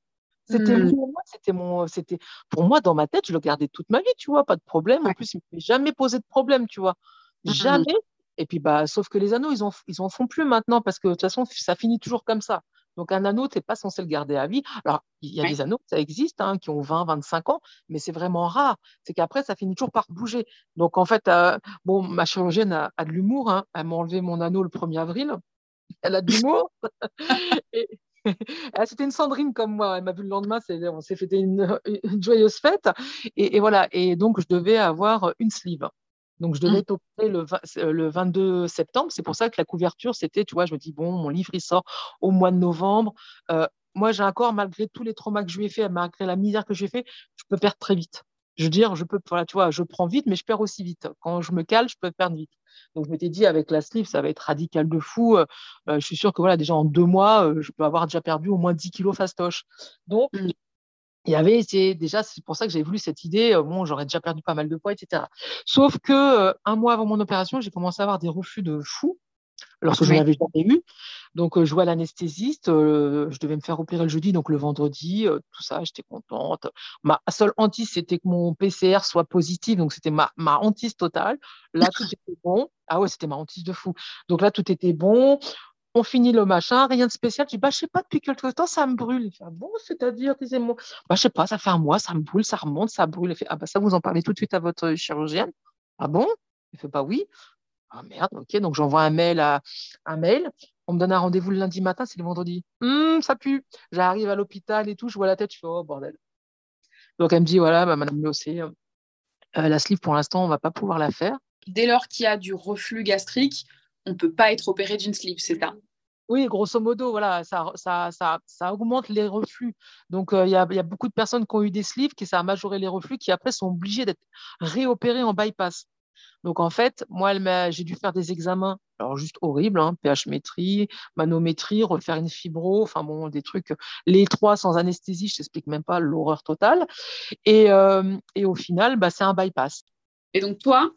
C'était hmm. c'était mon, c'était pour moi dans ma tête, je le gardais toute ma vie, tu vois, pas de problème. En plus, il ne m'avait jamais posé de problème, tu vois, hmm. jamais. Et puis, bah, sauf que les anneaux, ils en, ils en font plus maintenant parce que de toute façon, ça finit toujours comme ça. Donc, un anneau, tu n'es pas censé le garder à vie. Alors, il y a des anneaux, ça existe, hein, qui ont 20, 25 ans, mais c'est vraiment rare. C'est qu'après, ça finit toujours par bouger. Donc, en fait, euh, bon, ma chirurgienne a, de l'humour. Hein. Elle m'a enlevé mon anneau le 1er avril. Elle a de l'humour. C'était une Sandrine comme moi. Elle m'a vu le lendemain. On s'est fait une, joyeuse fête. Et, et, voilà. Et donc, je devais avoir une sleeve. Donc, je devais mmh. t'opérer le, le 22 septembre. C'est pour ça que la couverture, c'était, tu vois, je me dis, bon, mon livre, il sort au mois de novembre. Euh, moi, j'ai encore, malgré tous les traumas que je lui ai fait, malgré la misère que j'ai fait, je peux perdre très vite. Je veux dire, je peux, voilà, tu vois, je prends vite, mais je perds aussi vite. Quand je me cale, je peux perdre vite. Donc, je m'étais dit, avec la sleeve, ça va être radical de fou. Euh, je suis sûre que, voilà, déjà en deux mois, euh, je peux avoir déjà perdu au moins 10 kilos fastoche. Donc, mmh il y avait déjà c'est pour ça que j'ai voulu cette idée euh, bon j'aurais déjà perdu pas mal de poids etc sauf que euh, un mois avant mon opération j'ai commencé à avoir des refus de fou lorsque je n'avais jamais eu. Donc, je vois l'anesthésiste, je devais me faire opérer le jeudi, donc le vendredi, tout ça, j'étais contente. Ma seule hantise, c'était que mon PCR soit positif, donc c'était ma, ma hantise totale. Là, tout était bon. Ah ouais, c'était ma hantise de fou. Donc là, tout était bon on finit le machin, rien de spécial. Je dis, bah, je sais pas, depuis quelque temps, ça me brûle. Il fait, ah bon, c'est-à-dire, disais-moi, bah, je sais pas, ça fait un mois, ça me brûle, ça remonte, ça brûle. Il fait, ah, bah, ça, vous en parlez tout de suite à votre chirurgienne. Ah bon? Il fait, bah oui. Ah merde, ok, donc j'envoie un mail à un mail. On me donne un rendez-vous le lundi matin, c'est le vendredi. Hum, ça pue. J'arrive à l'hôpital et tout, je vois la tête, je fais, oh bordel. Donc elle me dit, voilà, bah, madame Lossé, euh, la sleeve, pour l'instant, on va pas pouvoir la faire. Dès lors qu'il y a du reflux gastrique, on ne peut pas être opéré d'une sleeve, c'est ça? Oui, grosso modo, voilà, ça, ça, ça, ça augmente les reflux. Donc, euh, il y, a, y, a, beaucoup de personnes qui ont eu des sleeves, qui ça a majoré les reflux, qui après sont obligées d'être réopérées en bypass. Donc, en fait, moi, j'ai dû faire des examens, alors juste horribles, hein, pH métrie, manométrie, refaire une fibro, enfin bon, des trucs, les trois sans anesthésie, je t'explique même pas l'horreur totale. Et, euh, et au final, bah, c'est un bypass. Et donc, toi,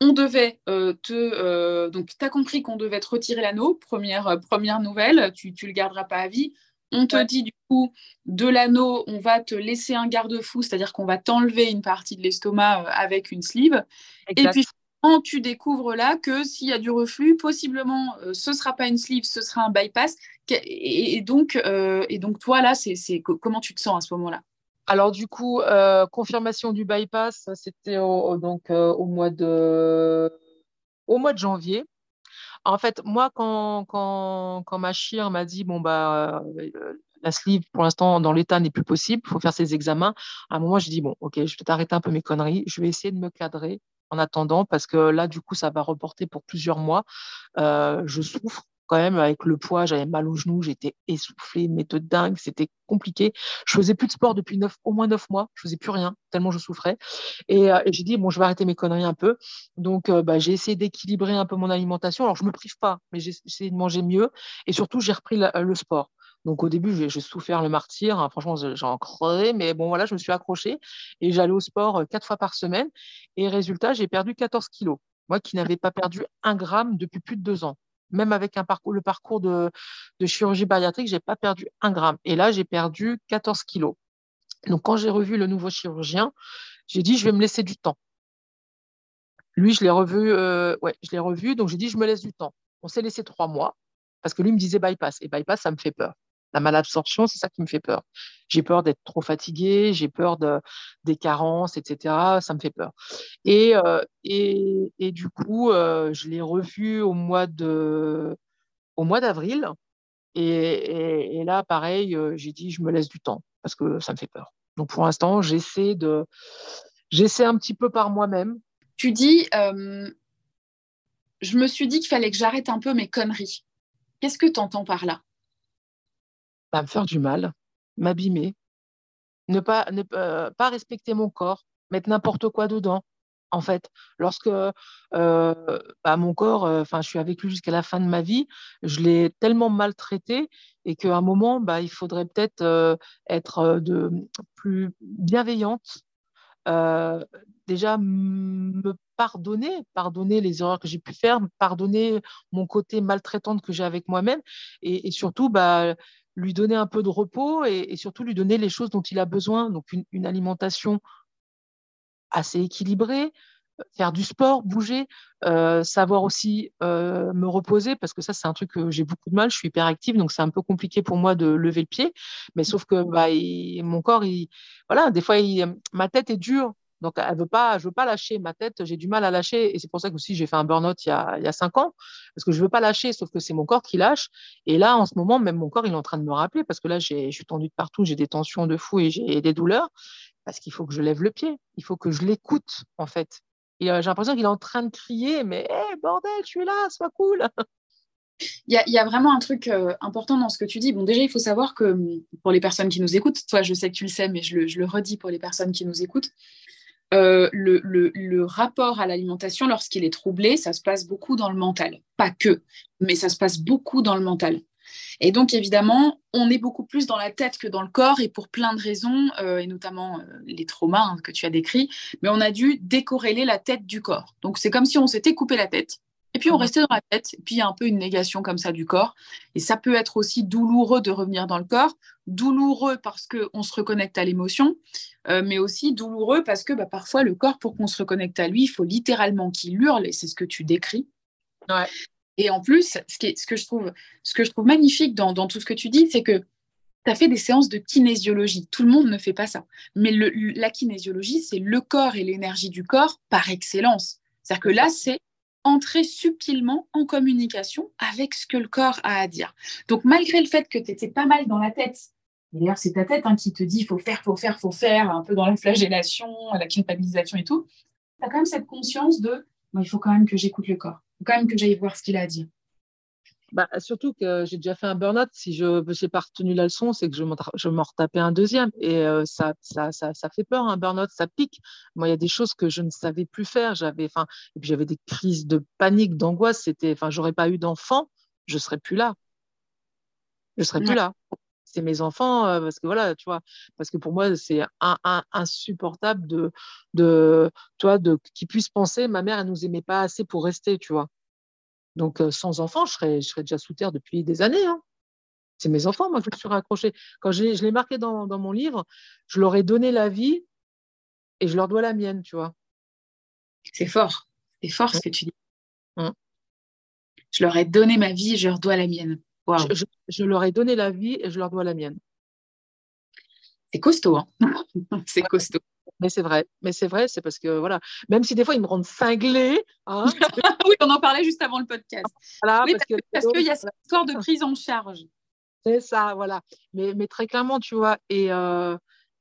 on devait euh, te. Euh, donc, tu as compris qu'on devait te retirer l'anneau, première, euh, première nouvelle, tu ne le garderas pas à vie. On te dit du coup, de l'anneau, on va te laisser un garde-fou, c'est-à-dire qu'on va t'enlever une partie de l'estomac avec une sleeve. Et puis, tu découvres là que s'il y a du reflux, possiblement, ce ne sera pas une sleeve, ce sera un bypass. Et, donc, et donc, toi, là, c'est comment tu te sens à ce moment-là? Alors du coup, euh, confirmation du bypass, c'était au, donc euh, au mois de janvier. En fait, moi, quand, quand, quand ma chire m'a dit bon bah euh, la sleeve pour l'instant dans l'état n'est plus possible, il faut faire ses examens. À un moment, j'ai dit bon, ok, je vais t'arrêter un peu mes conneries, je vais essayer de me cadrer en attendant parce que là, du coup, ça va reporter pour plusieurs mois. je souffre quand même avec le poids, j'avais mal aux genoux, j'étais essoufflée, méthode dingue, c'était compliqué. Je faisais plus de sport depuis au moins neuf mois, je faisais plus rien tellement je souffrais. Et, euh, j'ai dit bon, je vais arrêter mes conneries un peu. Donc euh, bah, j'ai essayé d'équilibrer un peu mon alimentation. Alors je me prive pas, mais j'ai essayé de manger mieux et surtout j'ai repris le sport. Donc au début, j'ai souffert le martyr. Hein. Franchement, j'en crevais, mais bon voilà, je me suis accrochée et j'allais au sport euh, quatre fois par semaine. Et résultat, j'ai perdu 14 kilos. Moi qui n'avais pas perdu un gramme depuis plus de deux ans même avec un parcours, le parcours de, chirurgie bariatrique, j'ai pas perdu un gramme. Et là, j'ai perdu 14 kilos. Donc, quand j'ai revu le nouveau chirurgien, j'ai dit, je vais me laisser du temps. Lui, je l'ai revu, euh, je l'ai revu, donc j'ai dit, je me laisse du temps. On s'est laissé trois mois parce que lui me disait bypass. Et bypass, ça me fait peur. La malabsorption, c'est ça qui me fait peur. J'ai peur d'être trop fatiguée, j'ai peur de, des carences, etc. Ça me fait peur. Et, euh, et, et du coup, euh, je l'ai revu au mois de, au mois d'avril. Et, là, pareil, euh, j'ai dit, je me laisse du temps parce que ça me fait peur. Donc pour l'instant, j'essaie de, j'essaie un petit peu par moi-même. Tu dis, je me suis dit qu'il fallait que j'arrête un peu mes conneries. Qu'est-ce que tu entends par là? Me faire du mal, m'abîmer, ne pas, ne euh, pas respecter mon corps, mettre n'importe quoi dedans. En fait, lorsque euh, bah, mon corps, euh, enfin, je suis avec lui jusqu'à la fin de ma vie, je l'ai tellement maltraité et qu'à un moment, bah, il faudrait peut-être être de plus bienveillante. déjà me pardonner, pardonner les erreurs que j'ai pu faire, pardonner mon côté maltraitante que j'ai avec moi-même et, et, surtout bah, lui donner un peu de repos et, surtout lui donner les choses dont il a besoin. Donc une, alimentation assez équilibrée, faire du sport, bouger, euh, savoir aussi euh, me reposer, parce que ça, c'est un truc que j'ai beaucoup de mal. Je suis hyper active, donc c'est un peu compliqué pour moi de lever le pied. Mais sauf que bah, mon corps, il, voilà, des fois, ma tête est dure. Donc, elle veut pas, je veux pas lâcher ma tête, j'ai du mal à lâcher. Et c'est pour ça que aussi j'ai fait un burn-out il, il, y a cinq ans, parce que je veux pas lâcher, sauf que c'est mon corps qui lâche. Et là, en ce moment, même mon corps, il est en train de me rappeler, parce que là, je suis tendue de partout, j'ai des tensions de fou et j'ai des douleurs, parce qu'il faut que je lève le pied, il faut que je l'écoute, en fait. Euh, j'ai l'impression qu'il est en train de crier, mais hé, bordel, tu es là, sois cool. Il y, a, vraiment un truc euh, important dans ce que tu dis. Bon, déjà, il faut savoir que hum, pour les personnes qui nous écoutent, toi, je sais que tu le sais, mais je le, je le redis pour les personnes qui nous écoutent, euh, le, rapport à l'alimentation, lorsqu'il est troublé, ça se passe beaucoup dans le mental. Pas que, mais ça se passe beaucoup dans le mental. Et donc, évidemment, on est beaucoup plus dans la tête que dans le corps, et pour plein de raisons, euh, et notamment euh, les traumas hein, que tu as décrits, mais on a dû décorréler la tête du corps. Donc, c'est comme si on s'était coupé la tête, Et puis on restait dans la tête, et puis il y a un peu une négation comme ça du corps. Et ça peut être aussi douloureux de revenir dans le corps, douloureux parce qu'on se reconnecte à l'émotion, euh, mais aussi douloureux parce que bah, parfois le corps, pour qu'on se reconnecte à lui, il faut littéralement qu'il hurle, et c'est ce que tu décris. Et en plus, ce, qui ce, que je trouve, ce que je trouve magnifique dans, dans tout ce que tu dis, c'est que tu as fait des séances de kinésiologie. Tout le monde ne fait pas ça. Mais le, la kinésiologie, c'est le corps et l'énergie du corps par excellence. C'est-à-dire que là, c'est entrer subtilement en communication avec ce que le corps a à dire. Donc, malgré le fait que tu étais pas mal dans la tête, d'ailleurs, c'est ta tête hein, qui te dit faut faire, faut faire, faut faire, un peu dans la flagellation, la culpabilisation et tout, tu as quand même cette conscience de il faut quand même que j'écoute le corps, il faut quand même que j'aille voir ce qu'il a à dire. Bah, surtout que j'ai déjà fait un burn-out. Si je n'ai pas retenu la leçon, c'est que je m'en retapais un deuxième. Et euh, ça, ça, ça, ça, fait peur, un burn-out, ça pique. Moi, il y a des choses que je ne savais plus faire. J'avais, enfin, et puis j'avais des crises de panique, d'angoisse. C'était, enfin, j'aurais pas eu d'enfant, je serais plus là. Je serais plus là. C'est mes enfants, euh, parce que voilà, tu vois, parce que pour moi, c'est un, un, insupportable de, de, toi, de, qu'ils puissent penser, ma mère, elle nous aimait pas assez pour rester, tu vois. Donc, euh, sans enfants, je serais, je serais déjà sous terre depuis des années. Hein. C'est mes enfants, moi, que je me suis raccrochée. Quand je, je l'ai marqué dans, dans, mon livre, je leur ai donné la vie et je leur dois la mienne, tu vois. C'est fort. C'est fort ce que tu dis. Je leur ai donné ma vie et je leur dois la mienne. Je, je, leur ai donné la vie et je leur dois la mienne. C'est costaud, hein C'est costaud. Mais c'est vrai, mais c'est vrai, c'est parce que voilà, même si des fois ils me rendent cinglé. Hein, oui, on en parlait juste avant le podcast. Voilà, oui, parce, qu'il y a cette histoire de prise en charge. C'est ça, voilà. Mais, mais très clairement, tu vois, et, euh,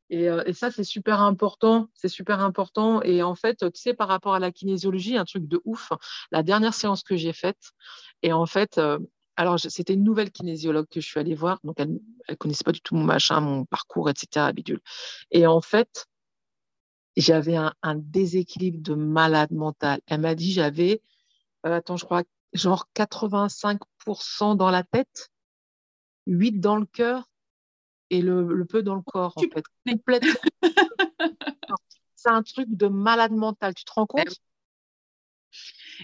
et, euh, et, ça, c'est super important. C'est super important. Et en fait, tu sais, par rapport à la kinésiologie, un truc de ouf. La dernière séance que j'ai faite, et en fait, euh, alors c'était une nouvelle kinésiologue que je suis allée voir, donc elle ne connaissait pas du tout mon machin, mon parcours, etc. Bidule. Et en fait, j'avais un, déséquilibre de malade mental. Elle m'a dit j'avais, euh, attends, je crois, genre 85% dans la tête, 8 dans le cœur et le, peu dans le corps, en fait. c'est un truc de malade mental, tu te rends compte?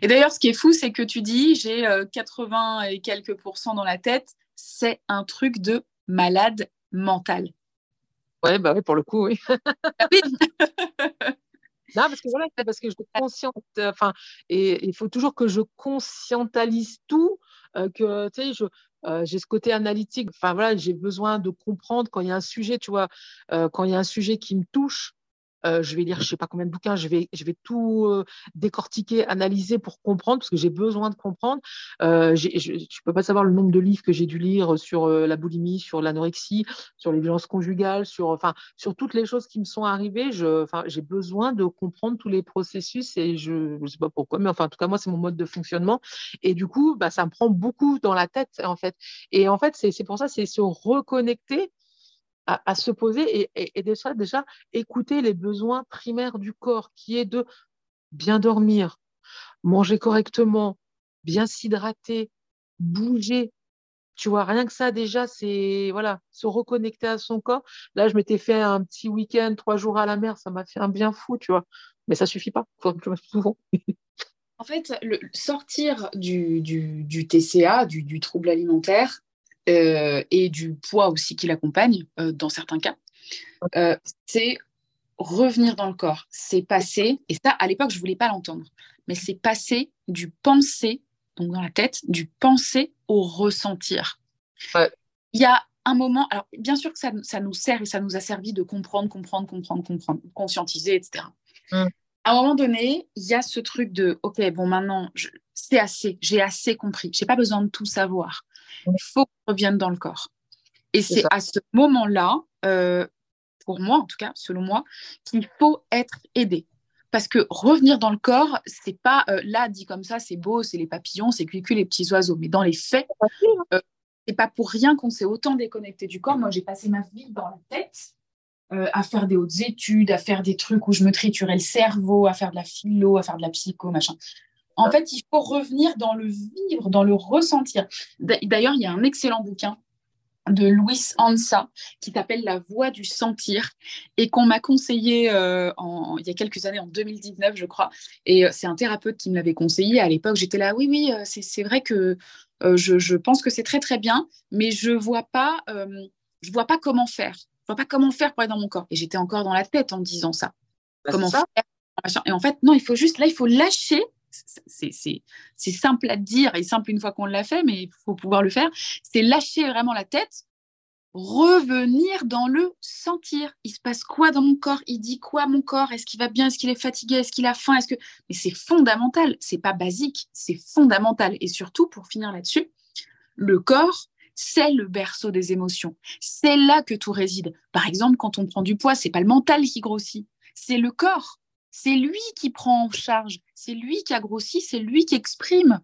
Et d'ailleurs, ce qui est fou, c'est que tu dis j'ai 80 euh, et quelques pourcents dans la tête, c'est un truc de malade mental. Ouais, bah oui, pour le coup, oui. Ah non, parce que voilà, parce que je consciente, enfin, et il faut toujours que je conscientalise tout, euh, que tu sais, je, euh, j'ai ce côté analytique. Enfin voilà, j'ai besoin de comprendre quand il y a un sujet, tu vois, euh, quand il y a un sujet qui me touche, euh, je vais lire je sais pas combien de bouquins, je vais, je vais tout euh, décortiquer, analyser pour comprendre, parce que j'ai besoin de comprendre. Euh, je ne peux pas savoir le nombre de livres que j'ai dû lire sur la boulimie, sur l'anorexie, sur les violences conjugales, sur, sur toutes les choses qui me sont arrivées. J'ai besoin de comprendre tous les processus et je ne sais pas pourquoi, mais enfin, en tout cas, moi, c'est mon mode de fonctionnement. Et du coup, bah, ça me prend beaucoup dans la tête, en fait. Et en fait, c'est pour ça, c'est se reconnecter à, se poser et, déjà, déjà écouter les besoins primaires du corps, qui est de bien dormir, manger correctement, bien s'hydrater, bouger. Tu vois, rien que ça, déjà, c'est voilà, se reconnecter à son corps. Là, je m'étais fait un petit week-end, trois jours à la mer, ça m'a fait un bien fou, tu vois. Mais ça suffit pas. En fait, le, sortir du, du, du TCA, du, du, trouble alimentaire, et du poids aussi qui l'accompagne euh, dans certains cas, euh, c'est revenir dans le corps. C'est passer, et ça, à l'époque, je ne voulais pas l'entendre, mais c'est passer du penser, donc dans la tête, du penser au ressentir. Il y a un moment, alors bien sûr que ça, ça, nous sert et ça nous a servi de comprendre, comprendre, comprendre, comprendre, conscientiser, etc. Mm. À un moment donné, il y a ce truc de, OK, bon, maintenant, c'est assez, j'ai assez compris, j'ai pas besoin de tout savoir. Il faut qu'on revienne dans le corps. Et c'est à ce moment-là, euh, pour moi en tout cas, selon moi, qu'il faut être aidé. Parce que revenir dans le corps, c'est pas euh, là dit comme ça, c'est beau, c'est les papillons, c'est que les petits oiseaux. Mais dans les faits, euh, c'est pas pour rien qu'on s'est autant déconnecté du corps. Moi, j'ai passé ma vie dans la tête à faire des hautes études, à faire des trucs où je me triturais le cerveau, à faire de la philo, à faire de la psycho, machin. En fait, il faut revenir dans le vivre, dans le ressentir. D'ailleurs, il y a un excellent bouquin de Louis Ansa qui s'appelle La voix du sentir et qu'on m'a conseillé euh, il y a quelques années, en 2019 je crois. Et euh, c'est un thérapeute qui me l'avait conseillé. À l'époque, j'étais là, oui, oui, euh, c'est vrai que je, je, pense que c'est très très bien, mais je vois pas, je vois pas comment faire. Je vois pas comment faire pour être dans mon corps. Et j'étais encore dans la tête en disant ça. Bah, comment ça. faire? Et en fait, non, il faut juste, là, il faut lâcher c'est simple à dire et simple une fois qu'on l'a fait, mais il faut pouvoir le faire. C'est lâcher vraiment la tête, revenir dans le sentir. Il se passe quoi dans mon corps? Il dit quoi mon corps? Est-ce qu'il va bien? Est-ce qu'il est fatigué? Est-ce qu'il a faim? Est-ce que Mais c'est fondamental. C'est pas basique, c'est fondamental. Et surtout, pour finir là-dessus, le corps, c'est le berceau des émotions. C'est là que tout réside. Par exemple, quand on prend du poids, c'est pas le mental qui grossit, c'est le corps. C'est lui qui prend en charge, c'est lui qui a grossi, c'est lui qui exprime.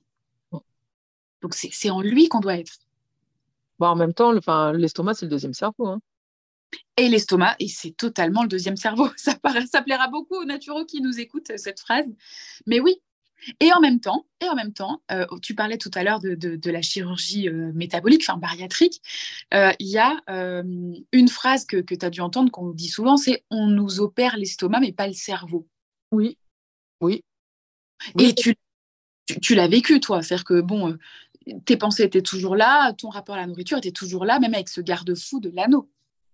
Donc c'est en lui qu'on doit être. Bon, en même temps, l'estomac, c'est le deuxième cerveau. Hein. Et l'estomac, et c'est totalement le deuxième cerveau. Ça, ça plaira beaucoup aux naturaux qui nous écoutent, cette phrase. Mais oui. Et en même temps, et en même temps euh, tu parlais tout à l'heure de, la chirurgie euh, métabolique, enfin bariatrique. Euh, il y a une phrase que, que tu as dû entendre, qu'on dit souvent, c'est on nous opère l'estomac, mais pas le cerveau. Oui, oui. Et tu, tu, l'as vécu, toi. C'est-à-dire que, bon, euh, tes pensées étaient toujours là, ton rapport à la nourriture était toujours là, même avec ce garde-fou de l'anneau.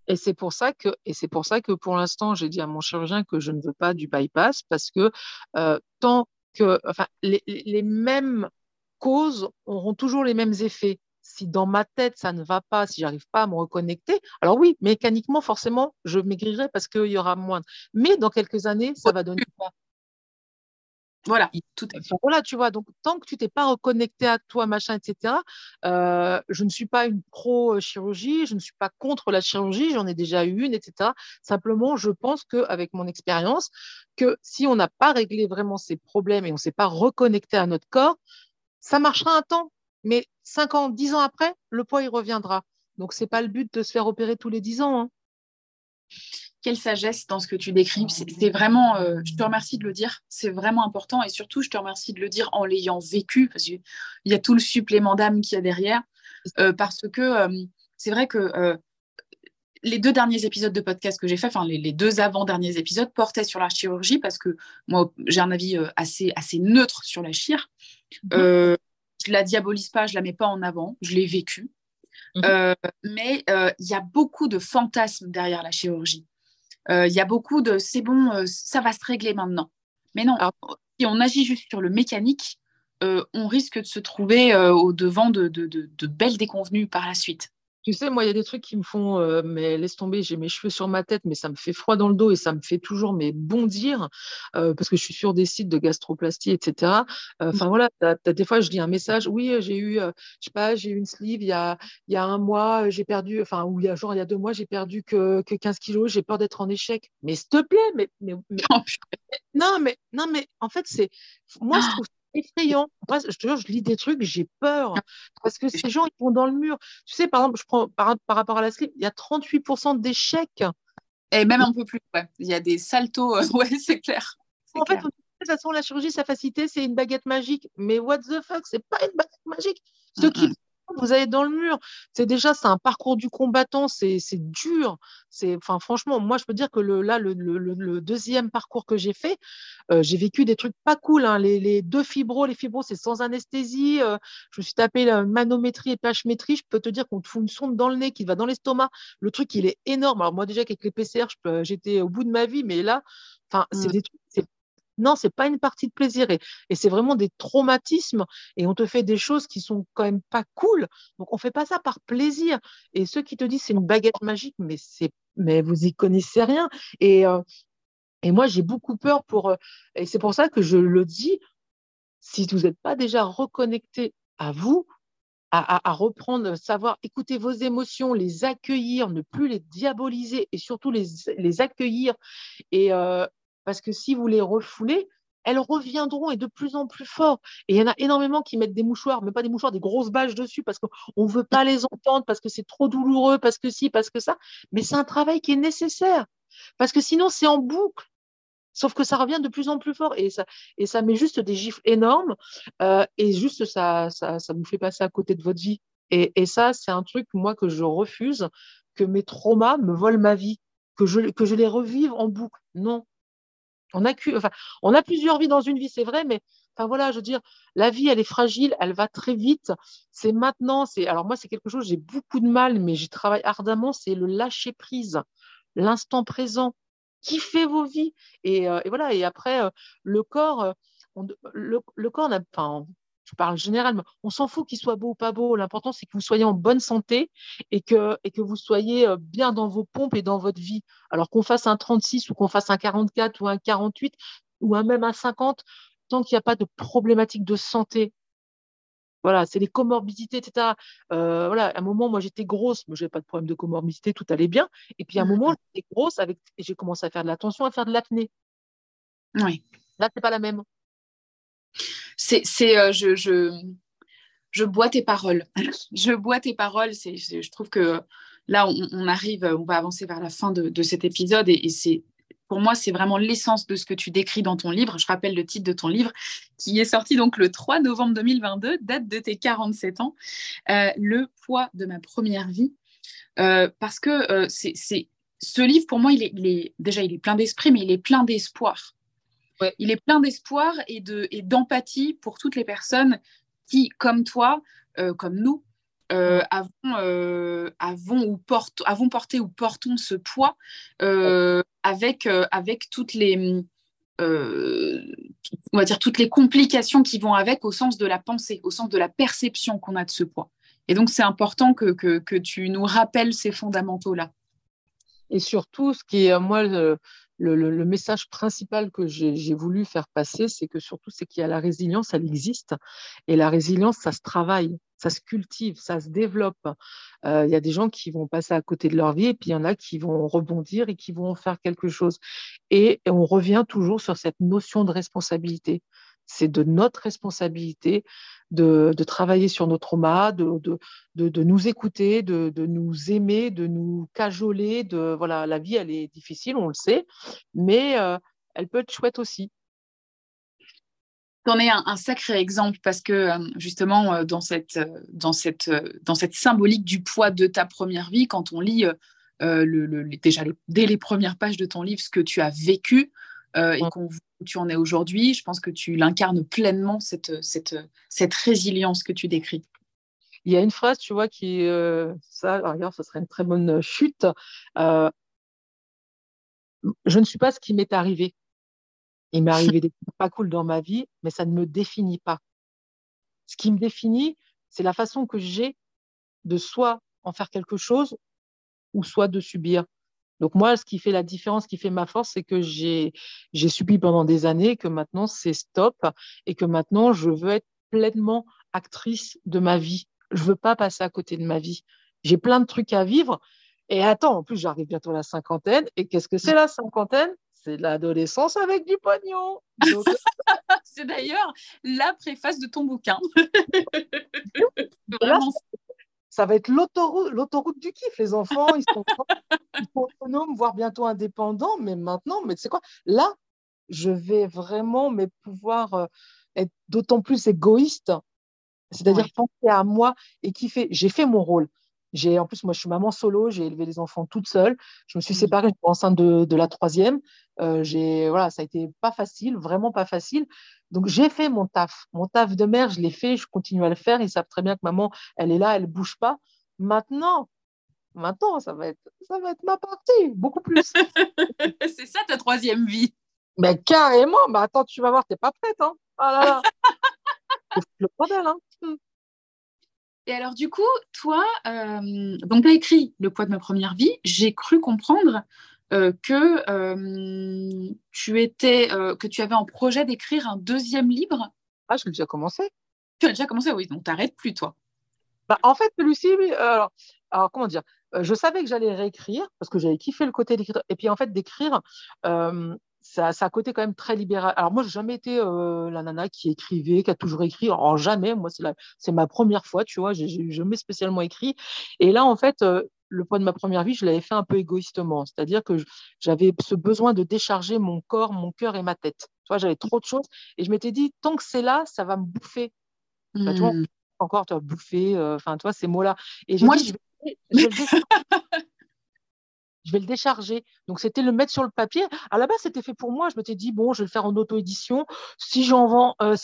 Et c'est pour ça que, et c'est pour ça que pour l'instant, j'ai dit à mon chirurgien que je ne veux pas du bypass parce que euh, tant que, enfin, les, les, mêmes causes auront toujours les mêmes effets. Si dans ma tête ça ne va pas, si j'arrive pas à me reconnecter, alors oui, mécaniquement forcément, je maigrirai parce qu'il y aura moins. Mais dans quelques années, ça va donner quoi voilà, tout à fait. Voilà, tu vois, donc tant que tu t'es pas reconnecté à toi, machin, etc., euh, je ne suis pas une pro-chirurgie, je ne suis pas contre la chirurgie, j'en ai déjà eu une, etc. Simplement, je pense qu'avec mon expérience, que si on n'a pas réglé vraiment ces problèmes et on ne s'est pas reconnecté à notre corps, ça marchera un temps, mais 5 ans, 10 ans après, le poids, il reviendra. Donc, c'est pas le but de se faire opérer tous les 10 ans. Hein quelle sagesse dans ce que tu décris. C'est vraiment, euh, je te remercie de le dire, c'est vraiment important et surtout, je te remercie de le dire en l'ayant vécu parce qu'il y a tout le supplément d'âme qu'il y a derrière. Euh, parce que euh, c'est vrai que les deux derniers épisodes de podcast que j'ai fait, enfin les, deux avant-derniers épisodes, portaient sur la chirurgie parce que moi, j'ai un avis assez, assez neutre sur la chire. Mhm. Je la diabolise pas, je la mets pas en avant, je l'ai vécu. Mhm. mais il y a beaucoup de fantasmes derrière la chirurgie. Euh, il y a beaucoup de c'est bon, euh, ça va se régler maintenant. Mais non, si on agit juste sur le mécanique, euh, on risque de se trouver au devant de, de, belles déconvenues par la suite. Tu sais, moi, il y a des trucs qui me font, euh, mais laisse tomber, j'ai mes cheveux sur ma tête, mais ça me fait froid dans le dos et ça me fait toujours mais bondir euh, parce que je suis sur des sites de gastroplastie, etc. Euh, enfin voilà, des fois, je lis un message, oui, j'ai eu, je sais pas, j'ai eu une sleeve il y a, y a un mois, j'ai perdu, enfin, ou il y a genre il y a deux mois, j'ai perdu que, que 15 kilos, j'ai peur d'être en échec. Mais s'il te plaît, mais, mais, oh, non, mais non, mais en fait, c'est moi, je trouve effrayant. Moi, je te jure, je lis des trucs, j'ai peur. Parce que ces gens, ils vont dans le mur. Tu sais, par exemple, je prends par, rapport à la slip, il y a 38% d'échecs. Et même un peu plus, ouais. Il y a des saltos, euh, ouais, c'est clair. En fait, de toute façon, la chirurgie, sa facilité, c'est une baguette magique. Mais what the fuck, c'est pas une baguette magique. Ce qui vous allez dans le mur. C'est déjà, c'est un parcours du combattant, c'est dur. C'est, enfin, franchement, moi, je peux dire que le, là, le, le, deuxième parcours que j'ai fait, euh, j'ai vécu des trucs pas cool. Hein. Les, les, deux fibros, les fibros, c'est sans anesthésie. Euh, je me suis tapé la manométrie et pHmétrie. Je peux te dire qu'on te fout une sonde dans le nez qui va dans l'estomac. Le truc, il est énorme. Alors, moi, déjà, avec les PCR, j'étais au bout de ma vie, mais là, enfin, c'est mmh. des trucs, c'est non, c'est pas une partie de plaisir et, c'est vraiment des traumatismes et on te fait des choses qui sont quand même pas cool. Donc on fait pas ça par plaisir. Et ceux qui te disent c'est une baguette magique, mais c'est mais vous y connaissez rien. Et, euh, moi j'ai beaucoup peur pour euh, et c'est pour ça que je le dis. Si vous n'êtes pas déjà reconnecté à vous, à, reprendre, savoir écouter vos émotions, les accueillir, ne plus les diaboliser et surtout les, les accueillir et, euh, parce que si vous les refoulez, elles reviendront et de plus en plus fort. Et il y en a énormément qui mettent des mouchoirs, mais pas des mouchoirs, des grosses bâches dessus parce qu'on ne veut pas les entendre, parce que c'est trop douloureux, parce que si, parce que ça. Mais c'est un travail qui est nécessaire. Parce que sinon, c'est en boucle. Sauf que ça revient de plus en plus fort et ça, et ça met juste des gifles énormes euh, et juste ça, ça, ça vous fait passer à côté de votre vie. Et, ça, c'est un truc, moi, que je refuse, que mes traumas me volent ma vie, que je, que je les revive en boucle. Non. On a, plusieurs vies dans une vie, c'est vrai, mais enfin voilà, je veux dire, la vie, elle est fragile, elle va très vite. C'est maintenant, c'est alors moi, c'est quelque chose, j'ai beaucoup de mal, mais j'y travaille ardemment, c'est le lâcher prise, l'instant présent. Kiffez vos vies. Et, euh, et voilà, et après, euh, le corps, euh, le, corps, enfin, je parle généralement, on s'en fout qu'il soit beau ou pas beau. L'important, c'est que vous soyez en bonne santé et que, et que vous soyez euh, bien dans vos pompes et dans votre vie. Alors qu'on fasse un 36 ou qu'on fasse un 44 ou un 48 ou un même un 50, tant qu'il n'y a pas de problématique de santé. Voilà, c'est les comorbidités, etc. Euh, voilà, à un moment, moi, j'étais grosse, mais je n'avais pas de problème de comorbidité, tout allait bien. Et puis, à un moment, mmh. j'étais grosse avec, et j'ai commencé à faire de l'attention, à faire de l'acné. Oui. Là, c'est pas la même c'est, euh, je, bois tes paroles. je bois tes paroles. Je trouve que là, on, arrive, on va avancer vers la fin de, cet épisode et, c'est pour moi, c'est vraiment l'essence de ce que tu décris dans ton livre. Je rappelle le titre de ton livre, qui est sorti donc le 3 novembre 2022, date de tes 47 ans, euh, Le poids de ma première vie. Euh, parce que c'est, ce livre, pour moi, il est, il est, déjà, il est plein d'esprit, mais il est plein d'espoir. Il est plein d'espoir et, de, et d'empathie pour toutes les personnes qui, comme toi, euh, comme nous, euh, avons, euh, avons, ou porte, avons porté ou portons ce poids avec, avec toutes les... on va dire toutes les complications qui vont avec au sens de la pensée, au sens de la perception qu'on a de ce poids. Et donc, c'est important que, que, que tu nous rappelles ces fondamentaux-là. Et surtout, ce qui est, moi, le, message principal que j'ai voulu faire passer, c'est que surtout, c'est qu'il y a la résilience, elle existe. Et la résilience, ça se travaille, ça se cultive, ça se développe. Euh, il y a des gens qui vont passer à côté de leur vie et puis il y en a qui vont rebondir et qui vont faire quelque chose. et on revient toujours sur cette notion de responsabilité c'est de notre responsabilité de, travailler sur nos traumas, de, de, nous écouter, de, nous aimer, de nous cajoler. De, voilà, la vie, elle est difficile, on le sait, mais euh, elle peut être chouette aussi. Tu en es un, sacré exemple parce que euh, justement, euh, dans cette, dans, cette, dans cette symbolique du poids de ta première vie, quand on lit le, déjà dès les premières pages de ton livre ce que tu as vécu, et qu'on où tu en es aujourd'hui. Je pense que tu l'incarnes pleinement, cette, cette, cette résilience que tu décris. Il y a une phrase, tu vois, qui, euh, ça, regarde, ça serait une très bonne chute. Euh, je ne suis pas ce qui m'est arrivé. Il m'est arrivé des trucs pas cool dans ma vie, mais ça ne me définit pas. Ce qui me définit, c'est la façon que j'ai de soit en faire quelque chose ou soit de subir. Donc moi, ce qui fait la différence, ce qui fait ma force, c'est que j'ai subi pendant des années, que maintenant c'est stop et que maintenant je veux être pleinement actrice de ma vie. Je veux pas passer à côté de ma vie. J'ai plein de trucs à vivre. Et attends, en plus j'arrive bientôt à la cinquantaine. Et qu'est-ce que c'est la cinquantaine? C'est l'adolescence avec du pognon. c'est d'ailleurs la préface de ton bouquin. ça va être l'autoroute du kiff. Les enfants, ils sont, autonomes, voire bientôt indépendants. Mais maintenant, mais c'est quoi? Là, je vais vraiment mais pouvoir euh, être d'autant plus égoïste. C'est-à-dire penser à moi et kiffer. J'ai fait mon rôle. J'ai, en plus, moi, je suis maman solo, j'ai élevé les enfants toute seule. Je me suis séparée, enceinte de, de la troisième. Euh, j'ai, voilà, ça a été pas facile, vraiment pas facile. Donc, j'ai fait mon taf. Mon taf de mère, je l'ai fait, je continue à le faire. Ils savent très bien que maman, elle est là, elle bouge pas. Maintenant, maintenant, ça va être, ça va être ma partie, beaucoup plus. C'est ça ta troisième vie. Mais carrément, mais attends, tu vas voir, t'es pas prête, hein. Ah là là. le bordel, hein. Et alors, du coup, toi, euh, donc tu as écrit Le poids de ma première vie. J'ai cru comprendre euh, que, euh, tu étais, que tu avais en projet d'écrire un deuxième livre. Ah, je l'ai déjà commencé. Tu as déjà commencé, oui, donc t'arrêtes plus, toi. Bah, en fait, Lucie, alors, alors, comment dire? Je savais que j'allais réécrire parce que j'avais kiffé le côté d'écrire. Et puis, en fait, d'écrire, ça, ça, a un côté quand même très libéral. Alors moi, j'ai jamais été euh, la nana qui écrivait, qui a toujours écrit. Alors jamais, moi, c'est ma première fois, tu vois, j'ai jamais spécialement écrit. Et là, en fait, euh, le point de ma première vie, je l'avais fait un peu égoïstement. C'est-à-dire que j'avais ce besoin de décharger mon corps, mon cœur et ma tête. Tu vois, j'avais trop de choses. Et je m'étais dit, tant que c'est là, ça va me bouffer. Bah, mmh. encore, tu as bouffé, enfin, toi, ces mots-là. Et j'ai dit, je je vais le décharger. Donc, c'était le mettre sur le papier. À la base, c'était fait pour moi. Je m'étais dit, bon, je vais le faire en auto-édition. Si j'en vends, euh,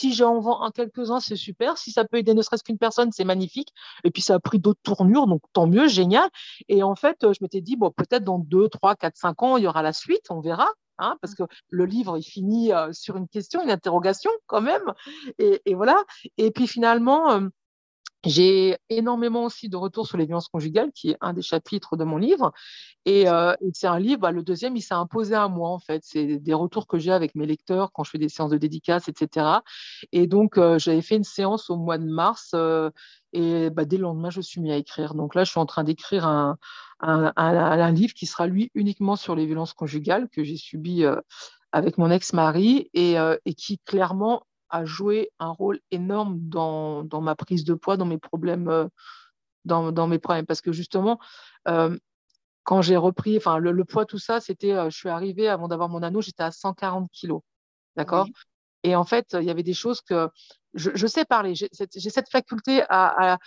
quelques-uns, c'est super. Si ça peut aider ne serait-ce qu'une personne, c'est magnifique. Et puis, ça a pris d'autres tournures. Donc, tant mieux, génial. Et en fait, je m'étais dit, bon, peut-être dans deux, trois, quatre, cinq ans, il y aura la suite. On verra. Hein, parce que le livre, il finit euh, sur une question, une interrogation quand même. Et, voilà. Et puis finalement, euh, j'ai énormément aussi de retours sur les violences conjugales, qui est un des chapitres de mon livre. Et, euh, c'est un livre, bah, le deuxième, il s'est imposé à moi, en fait. C'est des retours que j'ai avec mes lecteurs quand je fais des séances de dédicace, etc. Et donc, euh, j'avais fait une séance au mois de mars. Euh, et bah, dès le lendemain, je suis mis à écrire. Donc là, je suis en train d'écrire un, un, un, livre qui sera, lui, uniquement sur les violences conjugales que j'ai subies avec mon ex-mari et, et qui, clairement, a joué un rôle énorme dans, ma prise de poids, dans mes problèmes, euh, dans, dans, mes problèmes. Parce que justement, euh, quand j'ai repris, enfin, le, poids, tout ça, c'était, euh, je suis arrivée avant d'avoir mon anneau, j'étais à 140 kilos. D'accord? Et en fait, il y avait des choses que je, sais parler, j'ai cette, faculté à,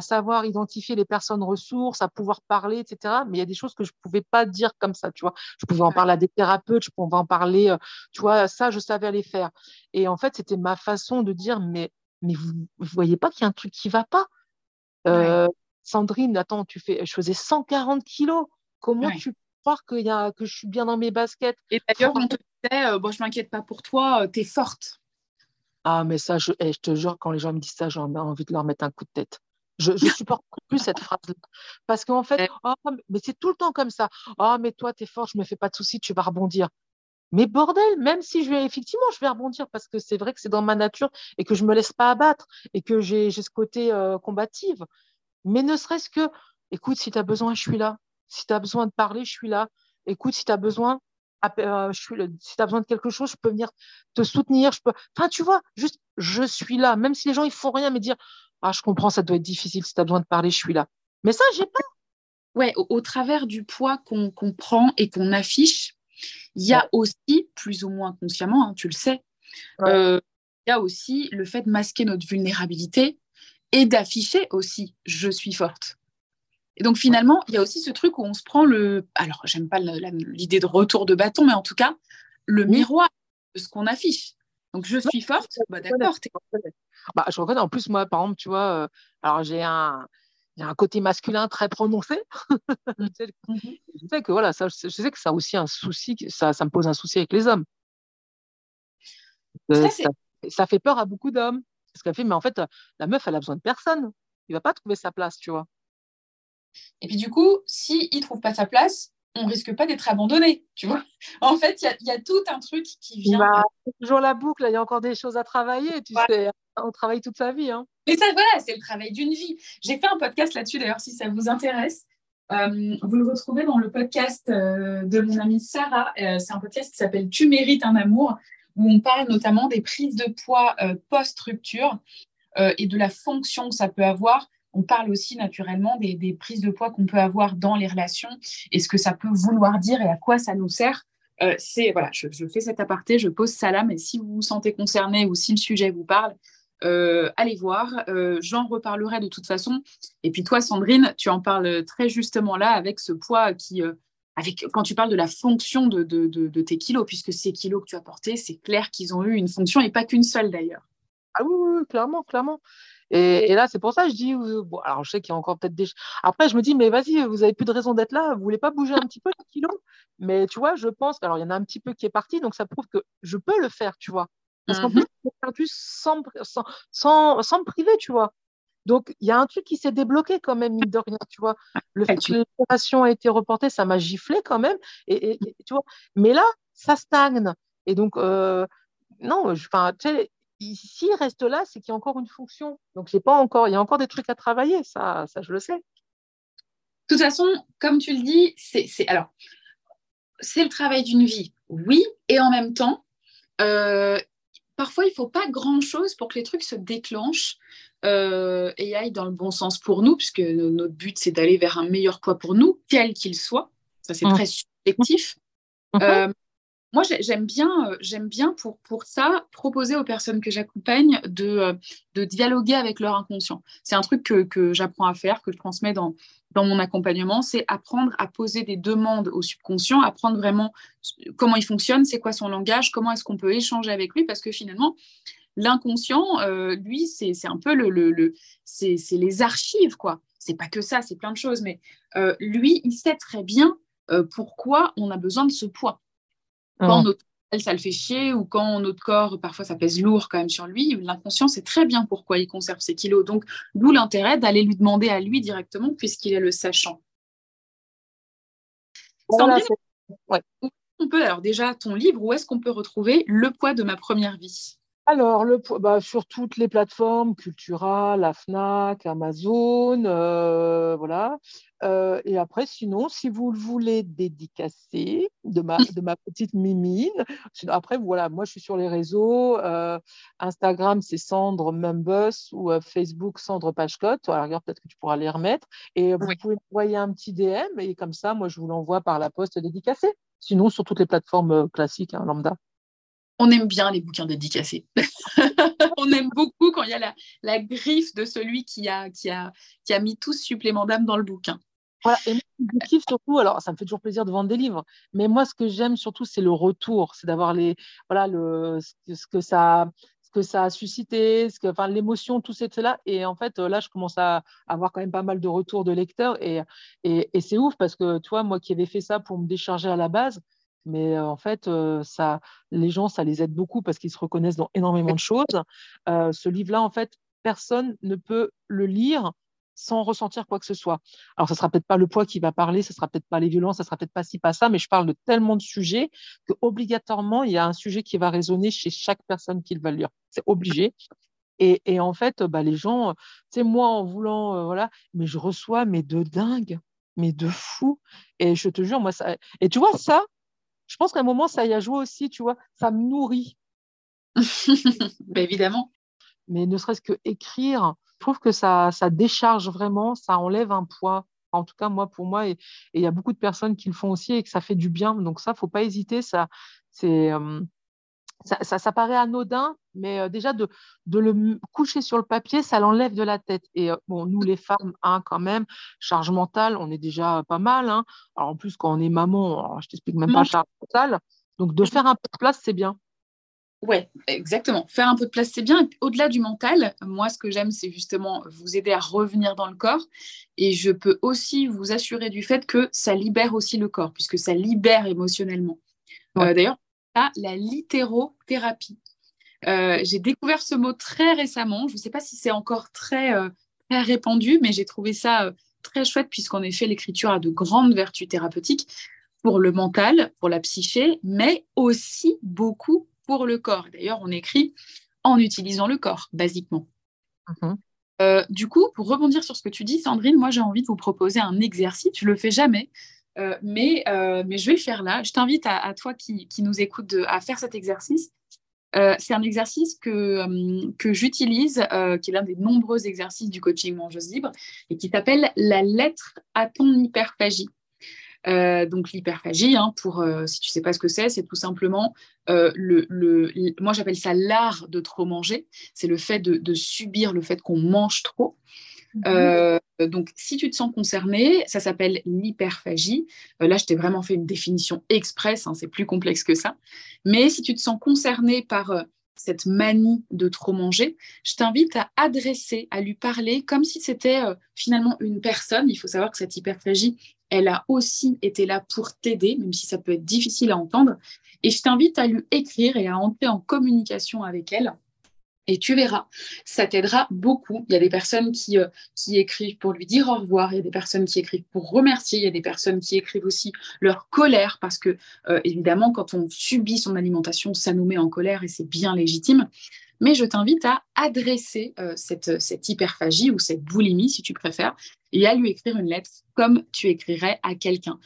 savoir identifier les personnes ressources, à pouvoir parler, etc. Mais il y a des choses que je ne pouvais pas dire comme ça, tu vois. Je pouvais en parler à des thérapeutes, je pouvais en parler, euh, tu vois, ça, je savais aller faire. Et en fait, c'était ma façon de dire, mais, mais vous ne voyez pas qu'il y a un truc qui ne va pas? Euh, Sandrine, attends, tu fais, je faisais 140 kilos. Comment tu peux croire que, y a, que je suis bien dans mes baskets Et d'ailleurs, on te disait, euh, bon, je m'inquiète pas pour toi, tu es forte. Ah, mais ça, je, eh, je te jure, quand les gens me disent ça, j'ai envie de leur mettre un coup de tête. Je ne supporte plus cette phrase-là. Parce qu'en fait, oh, mais c'est tout le temps comme ça. Ah, mais toi, tu es fort, je ne me fais pas de soucis, tu vas rebondir. Mais bordel, même si je vais, effectivement, je vais rebondir parce que c'est vrai que c'est dans ma nature et que je ne me laisse pas abattre et que j'ai ce côté euh, combative. Mais ne serait-ce que, écoute, si tu as besoin, je suis là. Si tu as besoin de parler, je suis là. Écoute, si tu as besoin, euh, je suis si tu as besoin de quelque chose, je peux venir te soutenir. Je peux... Enfin, tu vois, juste, je suis là. Même si les gens, ils font rien, mais dire, ah, je comprends, ça doit être difficile. Si tu as besoin de parler, je suis là. Mais ça, j'ai pas. Ouais, au, travers du poids qu'on prend et qu'on affiche, il y a aussi, plus ou moins consciemment, hein, tu le sais, euh, il y a aussi le fait de masquer notre vulnérabilité et d'afficher aussi je suis forte. Et donc finalement, il y a aussi ce truc où on se prend le. Alors, j'aime pas l'idée de retour de bâton, mais en tout cas, le miroir de ce qu'on affiche. Donc, je suis forte, bah, d'accord. Bah, je reconnais. En plus, moi, par exemple, tu vois, euh, alors j'ai un, un côté masculin très prononcé. Mmh. je sais que voilà, ça, je sais que ça a aussi un souci, ça, ça me pose un souci avec les hommes. Euh, ça, ça, fait peur à beaucoup d'hommes. Parce qu'elle fait, mais en fait, la meuf, elle a besoin de personne. Il va pas trouver sa place, tu vois. Et puis du coup, s'il ne trouve pas sa place, on risque pas d'être abandonné, tu vois. En fait, il y, a tout un truc qui vient. Bah, toujours la boucle, il y a encore des choses à travailler, tu sais. On travaille toute sa vie. Hein. Mais ça, voilà, c'est le travail d'une vie. J'ai fait un podcast là-dessus, d'ailleurs, si ça vous intéresse. Euh, vous le retrouvez dans le podcast euh, de mon amie Sarah. Euh, c'est un podcast qui s'appelle Tu mérites un amour, où on parle notamment des prises de poids post-rupture et de la fonction que ça peut avoir on parle aussi naturellement des, prises de poids qu'on peut avoir dans les relations et ce que ça peut vouloir dire et à quoi ça nous sert. Euh, c'est voilà, je, fais cet aparté, je pose salam et si vous vous sentez concerné ou si le sujet vous parle, euh, allez voir. Euh, j'en reparlerai de toute façon. Et puis toi, Sandrine, tu en parles très justement là avec ce poids qui, avec quand tu parles de la fonction de, de, tes kilos, puisque ces kilos que tu as portés, c'est clair qu'ils ont eu une fonction et pas qu'une seule d'ailleurs. Ah oui, oui, clairement, clairement. Et, là, c'est pour ça que je dis, bon, alors je sais qu'il y a encore peut-être des. Après, je me dis, mais vas-y, vous avez plus de raison d'être là, vous voulez pas bouger un petit peu les kilos? Mais tu vois, je pense, alors il y en a un petit peu qui est parti, donc ça prouve que je peux le faire, tu vois. Parce qu'en plus, j'ai perdu sans, sans, sans, sans, me priver, tu vois. Donc, il y a un truc qui s'est débloqué quand même, mine de rien, tu vois. Le fait que l'opération a été reportée, ça m'a giflé quand même. Et, tu vois. Mais là, ça stagne. Et donc, euh, non, enfin, tu sais, s'il reste là, c'est qu'il y a encore une fonction. Donc, j'ai pas encore, il y a encore des trucs à travailler, ça, ça je le sais. De toute façon, comme tu le dis, c'est, alors, c'est le travail d'une vie, oui, et en même temps, euh, parfois, il ne faut pas grand-chose pour que les trucs se déclenchent euh, et aillent dans le bon sens pour nous, puisque notre but, c'est d'aller vers un meilleur poids pour nous, quel qu'il soit. Ça, c'est mmh. très subjectif. Mmh. Euh, moi, j'aime bien, euh, j'aime bien pour, pour ça proposer aux personnes que j'accompagne de, euh, de dialoguer avec leur inconscient. C'est un truc que, que j'apprends à faire, que je transmets dans, dans mon accompagnement, c'est apprendre à poser des demandes au subconscient, apprendre vraiment comment il fonctionne, c'est quoi son langage, comment est-ce qu'on peut échanger avec lui, parce que finalement, l'inconscient, euh, lui, c'est un peu le, le, c'est les archives, quoi. C'est pas que ça, c'est plein de choses, mais lui, il sait très bien pourquoi on a besoin de ce poids. Quand notre corps, ça le fait chier ou quand notre corps, parfois, ça pèse lourd quand même sur lui, l'inconscient sait très bien pourquoi il conserve ses kilos. Donc, d'où l'intérêt d'aller lui demander à lui directement puisqu'il est le sachant. on peut, alors déjà, ton livre, où est-ce qu'on peut retrouver Le poids de ma première vie? Alors, le, bah, sur toutes les plateformes, Cultura, la FNAC, Amazon, euh, voilà. Euh, et après, sinon, si vous le voulez dédicacer de ma, de ma petite mimine, après, voilà, moi, je suis sur les réseaux. Euh, Instagram, c'est Sandre Mumbus ou Facebook, Sandre Pagecotte. Alors, peut-être que tu pourras les remettre. Et vous pouvez m'envoyer un petit DM et comme ça, moi, je vous l'envoie par la poste dédicacée. Sinon, sur toutes les plateformes classiques, hein, lambda on aime bien les bouquins dédicacés. on aime beaucoup quand il y a la, griffe de celui qui a, mis tout ce supplément d'âme dans le bouquin. Voilà, et moi, je surtout, alors ça me fait toujours plaisir de vendre des livres, mais moi, ce que j'aime surtout, c'est le retour, c'est d'avoir les, voilà, ce que ça, ce que a suscité, ce que, enfin, l'émotion, tout là. Et en fait, là, je commence à avoir quand même pas mal de retours de lecteurs et, et, et c'est ouf parce que, toi, moi qui avais fait ça pour me décharger à la base, mais en fait, ça, les gens, ça les aide beaucoup parce qu'ils se reconnaissent dans énormément de choses. ce livre-là, en fait, personne ne peut le lire sans ressentir quoi que ce soit. Alors, ce sera peut-être pas le poids qui va parler, ce sera peut-être pas les violences, ce sera peut-être pas ci, pas ça, mais je parle de tellement de sujets que obligatoirement, il y a un sujet qui va résonner chez chaque personne qui va lire. C'est obligé. Et, et, en fait, bah, les gens, tu sais, moi, en voulant, voilà, mais je reçois, mais de dingue, mais de fou. Et je te jure, moi, ça. Et tu vois, ça, je pense qu'à un moment, ça y a joué aussi, tu vois, ça me nourrit. ben, évidemment. Mais ne serait-ce que écrire, je trouve que ça, ça décharge vraiment, ça enlève un poids. En tout cas, moi, pour moi, et il y a beaucoup de personnes qui le font aussi et que ça fait du bien. Donc ça, faut pas hésiter. Ça, c'est, euh, ça, ça, paraît anodin, mais euh, déjà de, de, le coucher sur le papier, ça l'enlève de la tête. Et euh, bon, nous les femmes, hein, quand même, charge mentale, on est déjà pas mal. Hein. Alors en plus, quand on est maman, je t'explique même pas charge mentale. Donc de faire un peu de place, c'est bien. Ouais, exactement. Faire un peu de place, c'est bien. Au-delà du mental, moi, ce que j'aime, c'est justement vous aider à revenir dans le corps. Et je peux aussi vous assurer du fait que ça libère aussi le corps, puisque ça libère émotionnellement. Euh, d'ailleurs, la littérothérapie. Euh, j'ai découvert ce mot très récemment. Je ne sais pas si c'est encore très, euh, très répandu, mais j'ai trouvé ça euh, très chouette puisqu'en effet, l'écriture a de grandes vertus thérapeutiques pour le mental, pour la psyché, mais aussi beaucoup pour le corps. D'ailleurs, on écrit en utilisant le corps, basiquement. Mm-hmm. du coup, pour rebondir sur ce que tu dis, Sandrine, moi j'ai envie de vous proposer un exercice. Je le fais jamais, euh, mais, euh, mais je vais faire là. Je t'invite à, toi qui, qui, nous écoute à faire cet exercice. Euh, c'est un exercice que, que j'utilise, qui est l'un des nombreux exercices du coaching mangeuse libre, et qui s'appelle la lettre à ton hyperphagie. donc l'hyperphagie, hein, pour si tu sais pas ce que c'est, c'est tout simplement le, le, moi j'appelle ça l'art de trop manger. C'est le fait de, subir le fait qu'on mange trop. Mmh euh, donc, si tu te sens concerné, ça s'appelle l'hyperphagie. Euh, là, je t'ai vraiment fait une définition express, hein, c'est plus complexe que ça. Mais si tu te sens concerné par euh, cette manie de trop manger, je t'invite à adresser, à lui parler comme si c'était finalement une personne. Il faut savoir que cette hyperphagie, elle a aussi été là pour t'aider, même si ça peut être difficile à entendre. Et je t'invite à lui écrire et à entrer en communication avec elle et tu verras, ça t'aidera beaucoup. Il y a des personnes qui, euh, qui écrivent pour lui dire au revoir, il y a des personnes qui écrivent pour remercier, il y a des personnes qui écrivent aussi leur colère, parce que euh, évidemment, quand on subit son alimentation, ça nous met en colère et c'est bien légitime. Mais je t'invite à adresser euh, cette hyperphagie ou cette boulimie, si tu préfères, et à lui écrire une lettre comme tu écrirais à quelqu'un.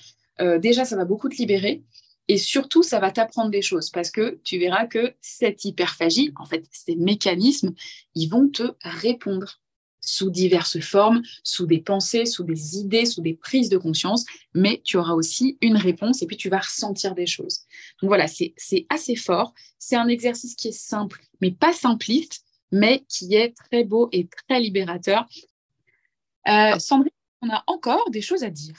déjà, ça va beaucoup te libérer. Et surtout, ça va t'apprendre des choses parce que tu verras que cette hyperphagie, en fait, ces mécanismes, ils vont te répondre. sous diverses formes, sous des pensées, sous des idées, sous des prises de conscience, mais tu auras aussi une réponse et puis tu vas ressentir des choses. Donc voilà, c'est assez fort. C'est un exercice qui est simple, mais pas simpliste, mais qui est très beau et très libérateur. Euh, Sandrine, on a encore des choses à dire.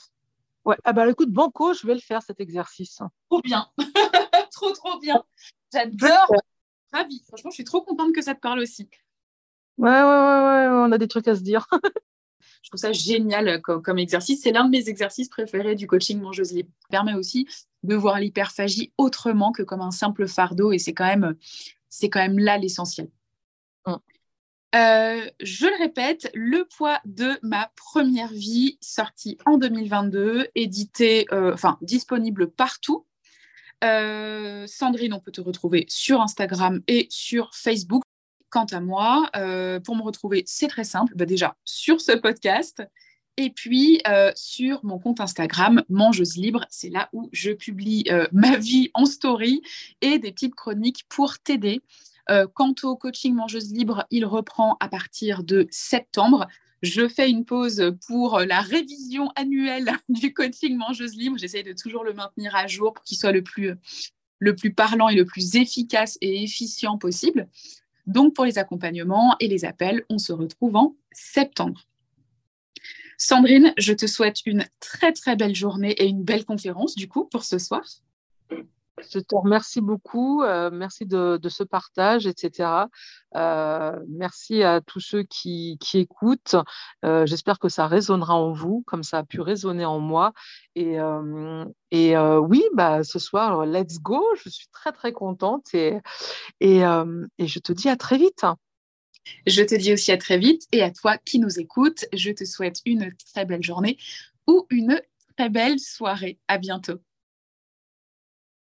Ouais, ah bah écoute, Banco, je vais le faire cet exercice. Trop bien, trop trop bien. J'adore. Ravi. Franchement, je suis trop contente que ça te parle aussi. Ouais, ouais, ouais, on a des trucs à se dire. je trouve ça génial comme, exercice. C'est l'un de mes exercices préférés du coaching mangeuse libre. Ça permet aussi de voir l'hyperphagie autrement que comme un simple fardeau et c'est quand même, c'est quand même là l'essentiel. Mm. Euh, je le répète, Le poids de ma première vie, sorti en 2022, édité, euh, disponible partout. Euh, Sandrine, on peut te retrouver sur Instagram et sur Facebook. Quant à moi, pour me retrouver, c'est très simple. Bah, déjà, sur ce podcast, et puis sur mon compte Instagram, Mangeuse Libre, c'est là où je publie ma vie en story et des petites chroniques pour t'aider. Quant au coaching Mangeuse Libre, il reprend à partir de septembre. Je fais une pause pour la révision annuelle du coaching Mangeuse Libre. J'essaie de toujours le maintenir à jour pour qu'il soit le plus, le plus parlant et le plus efficace et efficient possible. Donc pour les accompagnements et les appels, on se retrouve en septembre. Sandrine, je te souhaite une très très belle journée et une belle conférence du coup pour ce soir. Je te remercie beaucoup. Euh, merci de, ce partage, etc. Euh, merci à tous ceux qui, écoutent. Euh, j'espère que ça résonnera en vous, comme ça a pu résonner en moi. Et, oui, bah, ce soir, let's go. Je suis très, très contente et, et, et je te dis à très vite. Je te dis aussi à très vite. Et à toi qui nous écoutes, je te souhaite une très belle journée ou une très belle soirée. À bientôt.